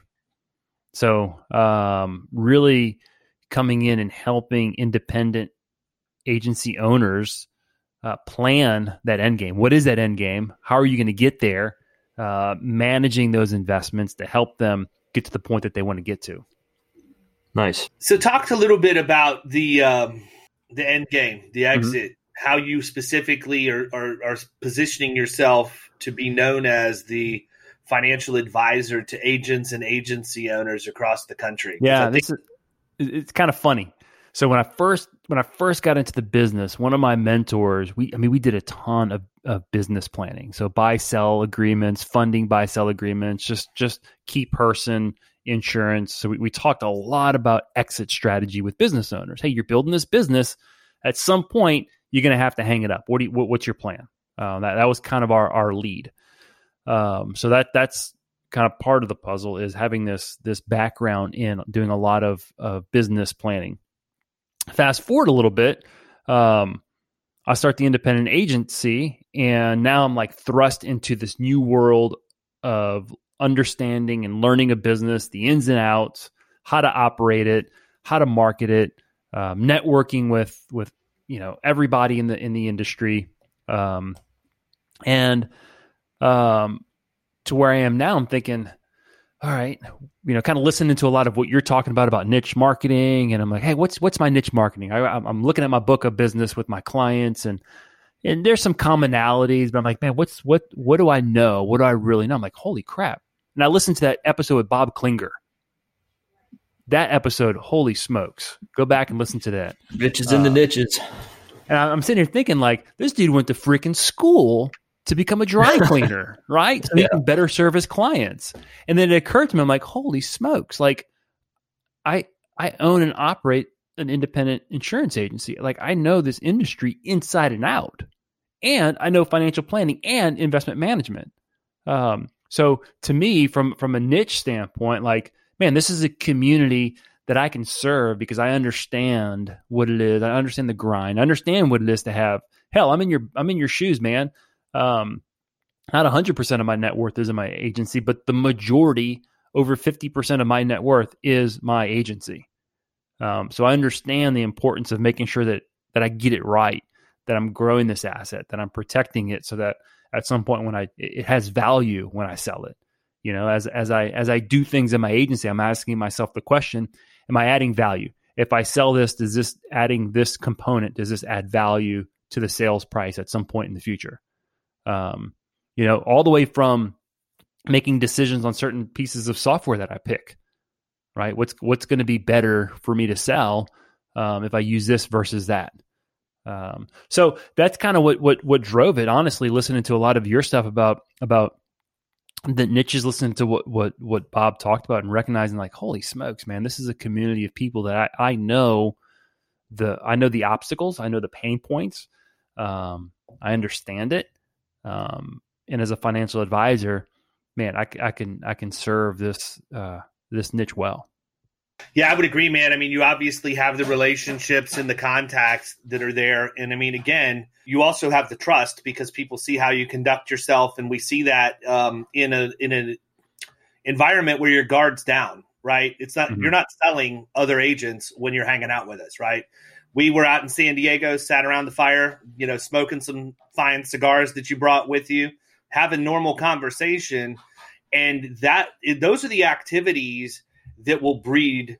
So um, really coming in and helping independent agency owners uh, plan that end game. What is that end game? How are you going to get there? Uh, managing those investments to help them get to the point that they want to get to. nice. So, talk a little bit about the um, the end game, the exit, how you specifically are, are, are positioning yourself to be known as the financial advisor to agents and agency owners across the country. Yeah, think- this is it's kind of funny. So when I first when I first got into the business, one of my mentors, we I mean we did a ton of, of business planning. So buy sell agreements, funding buy sell agreements, just just key person insurance. So we, we talked a lot about exit strategy with business owners. Hey, you're building this business. At some point, you're going to have to hang it up. What do you, what, what's your plan? Uh, that that was kind of our our lead. Um, so that that's kind of part of the puzzle is having this this background in doing a lot of of business planning. Fast forward a little bit, um, I start the independent agency, and now I'm like thrust into this new world of understanding and learning a business, the ins and outs, how to operate it, how to market it, um, networking with with you know everybody in the in the industry, um, and um, to where I am now, I'm thinking, all right, you know, kind of listening to a lot of what you're talking about about niche marketing, and I'm like, hey, what's what's my niche marketing? I, I'm looking at my book of business with my clients, and and there's some commonalities, but I'm like, man, what's what what do I know? What do I really know? I'm like, holy crap! And I listened to that episode with Bob Klinger. That episode, holy smokes! Go back and listen to that. Bitches in the Uh, niches. And I- I'm sitting here thinking, like, this dude went to freaking school to become a dry <laughs> cleaner, right? So he can better serve his clients. And then it occurred to me, I'm like, holy smokes! Like, I I own and operate an independent insurance agency. Like, I know this industry inside and out, and I know financial planning and investment management. Um, so to me, from from a niche standpoint, like, man, this is a community that I can serve because I understand what it is. I understand the grind. I understand what it is to have. Hell, I'm in your I'm in your shoes, man. Um, not 100% of my net worth is in my agency, but the majority, over 50% of my net worth is my agency. Um, so I understand the importance of making sure that that I get it right, that I'm growing this asset, that I'm protecting it, so that at some point when I it has value when I sell it. You know, as as I as I do things in my agency, I'm asking myself the question: Am I adding value? If I sell this, does this adding this component does this add value to the sales price at some point in the future? Um, you know, all the way from making decisions on certain pieces of software that I pick right? What's what's going to be better for me to sell um, if I use this versus that? Um, so that's kind of what what what drove it. Honestly, listening to a lot of your stuff about about the niches, listening to what what what Bob talked about, and recognizing like, holy smokes, man, this is a community of people that I, I know the I know the obstacles, I know the pain points, um, I understand it, um, and as a financial advisor, man, I, I can I can serve this uh, this niche well. Yeah, I would agree, man. I mean, you obviously have the relationships and the contacts that are there. And I mean, again, you also have the trust because people see how you conduct yourself. And we see that um, in a in an environment where your guard's down, right? It's not mm-hmm. you're not selling other agents when you're hanging out with us, right? We were out in San Diego, sat around the fire, you know, smoking some fine cigars that you brought with you, having normal conversation and that those are the activities that will breed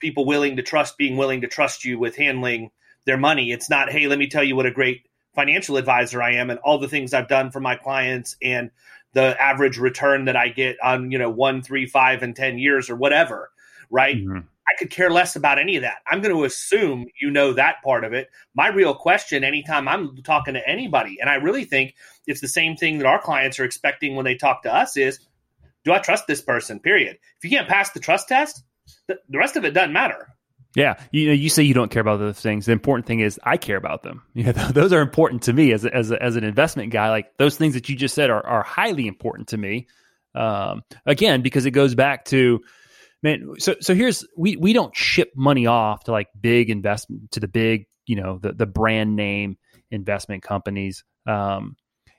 people willing to trust being willing to trust you with handling their money it's not hey let me tell you what a great financial advisor i am and all the things i've done for my clients and the average return that i get on you know one three five and ten years or whatever right mm-hmm. I could care less about any of that. I'm going to assume you know that part of it. My real question, anytime I'm talking to anybody, and I really think it's the same thing that our clients are expecting when they talk to us, is do I trust this person? Period. If you can't pass the trust test, the, the rest of it doesn't matter. Yeah, you know, you say you don't care about those things. The important thing is I care about them. <laughs> Yeah, those are important to me as a, as a, as an investment guy. Like those things that you just said are are highly important to me. Um, again, because it goes back to man. So so here's we we don't ship money off to like big investment to the big you know the the brand name investment companies. Um,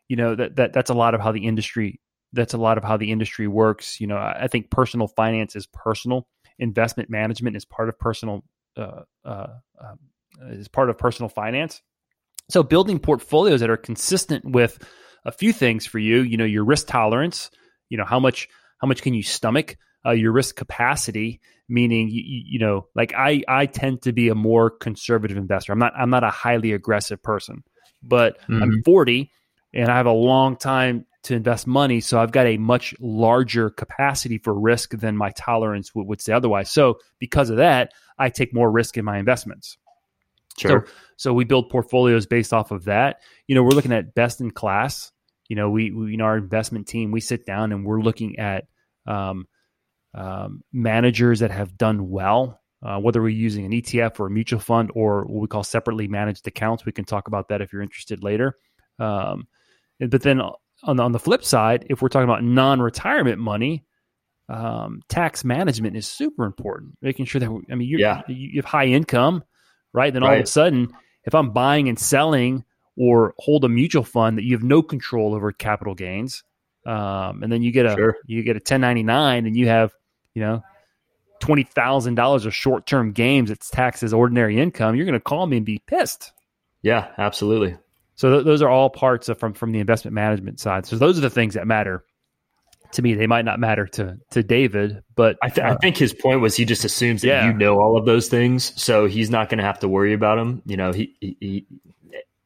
you know that that that's a lot of how the industry that's a lot of how the industry works. You know, I think personal finance is personal. Investment management is part of personal uh, uh, uh, is part of personal finance. So building portfolios that are consistent with a few things for you. You know, your risk tolerance. You know, how much how much can you stomach? Uh, your risk capacity, meaning you, you know, like I I tend to be a more conservative investor. I'm not I'm not a highly aggressive person, but mm-hmm. I'm 40 and I have a long time to invest money. So I've got a much larger capacity for risk than my tolerance would, would say otherwise. So because of that, I take more risk in my investments. Sure. So, so we build portfolios based off of that. You know, we're looking at best in class. You know, we, we you know our investment team we sit down and we're looking at um, um, managers that have done well. Uh, whether we're using an ETF or a mutual fund or what we call separately managed accounts, we can talk about that if you're interested later. Um, but then on the, on the flip side, if we're talking about non-retirement money, um, tax management is super important. Making sure that I mean, yeah. you have high income, right? Then all right. of a sudden, if I'm buying and selling or hold a mutual fund that you have no control over capital gains, um, and then you get a sure. you get a 1099 and you have you know twenty thousand dollars of short term gains that's taxed as ordinary income, you're going to call me and be pissed. Yeah, absolutely. So th- those are all parts of, from from the investment management side. So those are the things that matter to me. They might not matter to to David, but I, th- uh, I think his point was he just assumes that yeah. you know all of those things, so he's not going to have to worry about them. You know, he, he, he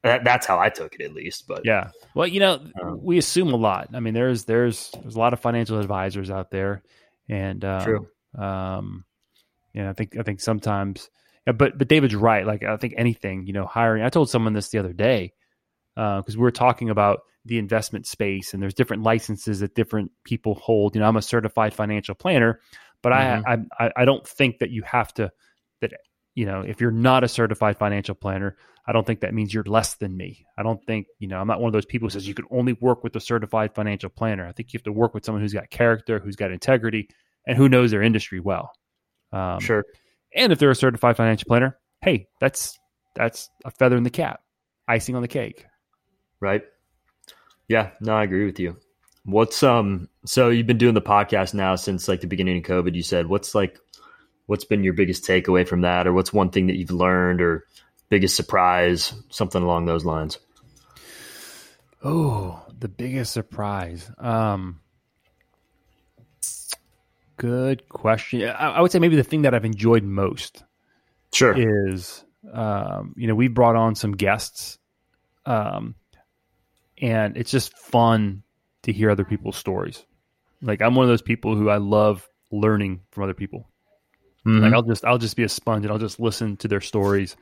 that, that's how I took it at least. But yeah, well, you know, um, we assume a lot. I mean, there's there's there's a lot of financial advisors out there, and um, true. Um, yeah, I think I think sometimes, but but David's right. Like I think anything, you know, hiring. I told someone this the other day because uh, we are talking about the investment space and there's different licenses that different people hold. You know, I'm a certified financial planner, but mm-hmm. I, I I don't think that you have to that you know if you're not a certified financial planner, I don't think that means you're less than me. I don't think you know I'm not one of those people who says you can only work with a certified financial planner. I think you have to work with someone who's got character, who's got integrity, and who knows their industry well. Um, sure. And if they're a certified financial planner, hey, that's that's a feather in the cap, icing on the cake. Right. Yeah. No, I agree with you. What's um? So you've been doing the podcast now since like the beginning of COVID. You said what's like, what's been your biggest takeaway from that, or what's one thing that you've learned, or biggest surprise, something along those lines. Oh, the biggest surprise. Um, good question. I, I, would say maybe the thing that I've enjoyed most. Sure. Is um, you know we've brought on some guests, um, and it's just fun to hear other people's stories. Like I'm one of those people who I love learning from other people. Mm-hmm. Like I'll just I'll just be a sponge and I'll just listen to their stories.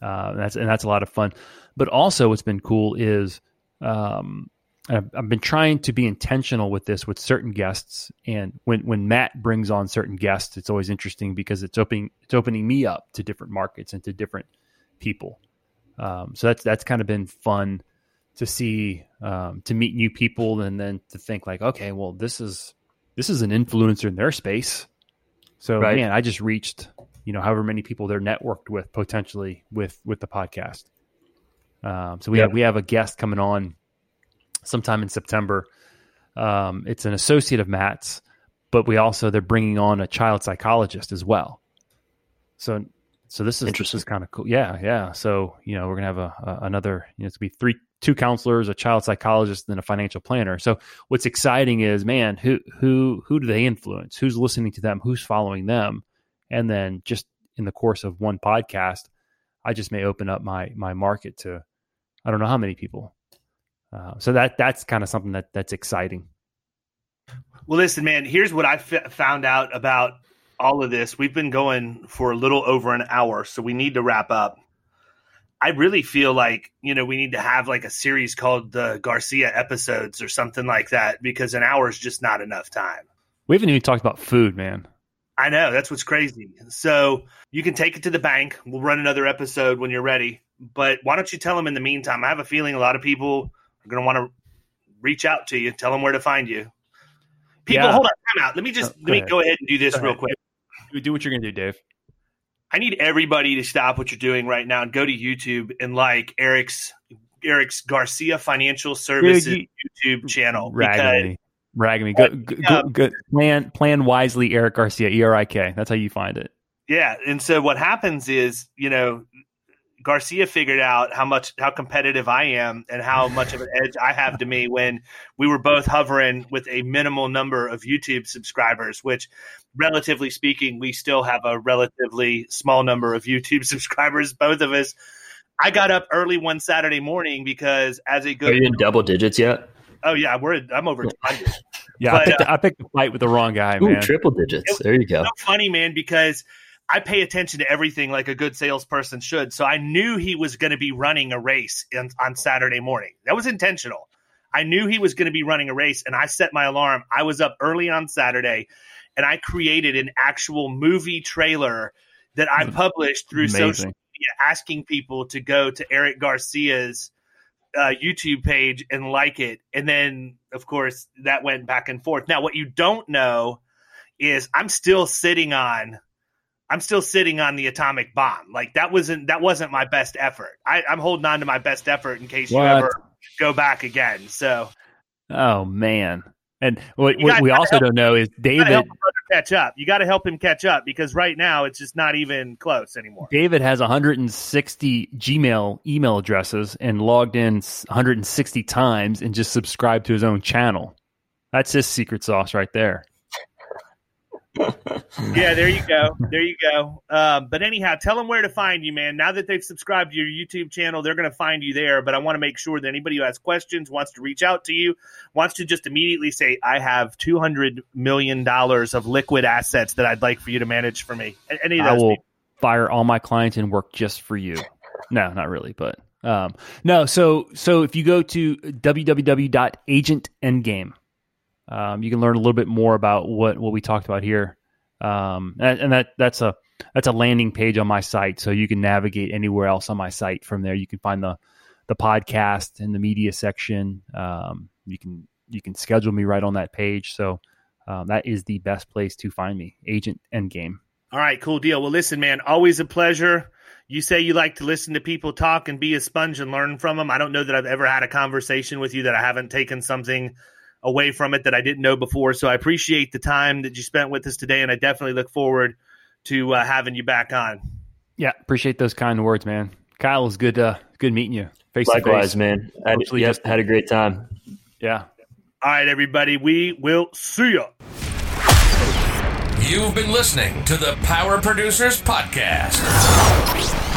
Uh, and that's and that's a lot of fun. But also, what's been cool is um, I've, I've, been trying to be intentional with this with certain guests. And when when Matt brings on certain guests, it's always interesting because it's opening it's opening me up to different markets and to different people. Um, so that's that's kind of been fun to see um, to meet new people and then to think like, okay, well, this is this is an influencer in their space. So right. man, I just reached you know however many people they're networked with potentially with with the podcast. Um, so we have we have a guest coming on sometime in September. Um, it's an associate of Matt's, but we also they're bringing on a child psychologist as well. So so this is this is kind of cool. Yeah, yeah. So you know we're gonna have a, a another you know it's gonna be three two counselors, a child psychologist, and a financial planner. So what's exciting is, man, who who who do they influence? Who's listening to them? Who's following them? And then just in the course of one podcast, I just may open up my my market to I don't know how many people. Uh, so that that's kind of something that that's exciting. Well, listen, man. Here's what I f- found out about all of this. We've been going for a little over an hour, so we need to wrap up. I really feel like, you know, we need to have like a series called the Garcia episodes or something like that because an hour is just not enough time. We haven't even talked about food, man. I know. That's what's crazy. So you can take it to the bank. We'll run another episode when you're ready. But why don't you tell them in the meantime? I have a feeling a lot of people are going to want to reach out to you, tell them where to find you. People, yeah. hold on, time out. Let me just oh, let me go ahead and do this real quick. Do what you're going to do, Dave. I need everybody to stop what you're doing right now and go to YouTube and like Eric's Eric's Garcia Financial Services Dude, you, YouTube channel. Ragging me. Ragging me. Go, go, go, go, plan, plan wisely, Eric Garcia, E R I K. That's how you find it. Yeah. And so what happens is, you know, Garcia figured out how much how competitive I am and how much of an edge I have to me when we were both hovering with a minimal number of YouTube subscribers, which relatively speaking, we still have a relatively small number of YouTube <laughs> subscribers, both of us. I got up early one Saturday morning because as a good Are you in double digits yet? Oh yeah, we're I'm over 200. yeah, but, I, picked, uh, I picked the fight with the wrong guy, ooh, man. Triple digits. There you go. So funny, man, because I pay attention to everything like a good salesperson should. So I knew he was going to be running a race in, on Saturday morning. That was intentional. I knew he was going to be running a race, and I set my alarm. I was up early on Saturday, and I created an actual movie trailer that I published through Amazing. social media, asking people to go to Eric Garcia's uh, YouTube page and like it. And then, of course, that went back and forth. Now, what you don't know is I'm still sitting on I'm still sitting on the atomic bomb. Like that wasn't that wasn't my best effort. I, am holding on to my best effort in case what? you ever go back again. So, oh man, and what, what we also help, don't know is David catch up. You got to help him catch up because right now it's just not even close anymore. David has 160 Gmail email addresses and logged in 160 times and just subscribed to his own channel. That's his secret sauce right there <laughs> yeah, there you go. There you go. Um, but anyhow, tell them where to find you, man. Now that they've subscribed to your YouTube channel, they're going to find you there. But I want to make sure that anybody who has questions, wants to reach out to you, wants to just immediately say, I have $200 million of liquid assets that I'd like for you to manage for me. Any of those I will people. fire all my clients and work just for you. no, not really, but um, no. So, so if you go to www.agentendgame, um, you can learn a little bit more about what what we talked about here, um, and, and, that that's a that's a landing page on my site, so you can navigate anywhere else on my site from there. You can find the the podcast in the media section. Um, you can you can schedule me right on that page. So um, that is the best place to find me, Agent Endgame. All right, cool deal. Well, listen, man, always a pleasure. You say you like to listen to people talk and be a sponge and learn from them. I don't know that I've ever had a conversation with you that I haven't taken something away from it that I didn't know before. So I appreciate the time that you spent with us today, and I definitely look forward to uh, having you back on. Yeah, appreciate those kind words, man. Kyle, it's good, uh, good meeting you. Face Likewise, man. I had, yep, just, had a great time. Yeah. All right, everybody. We will see you. You've been listening to the Power Producers Podcast.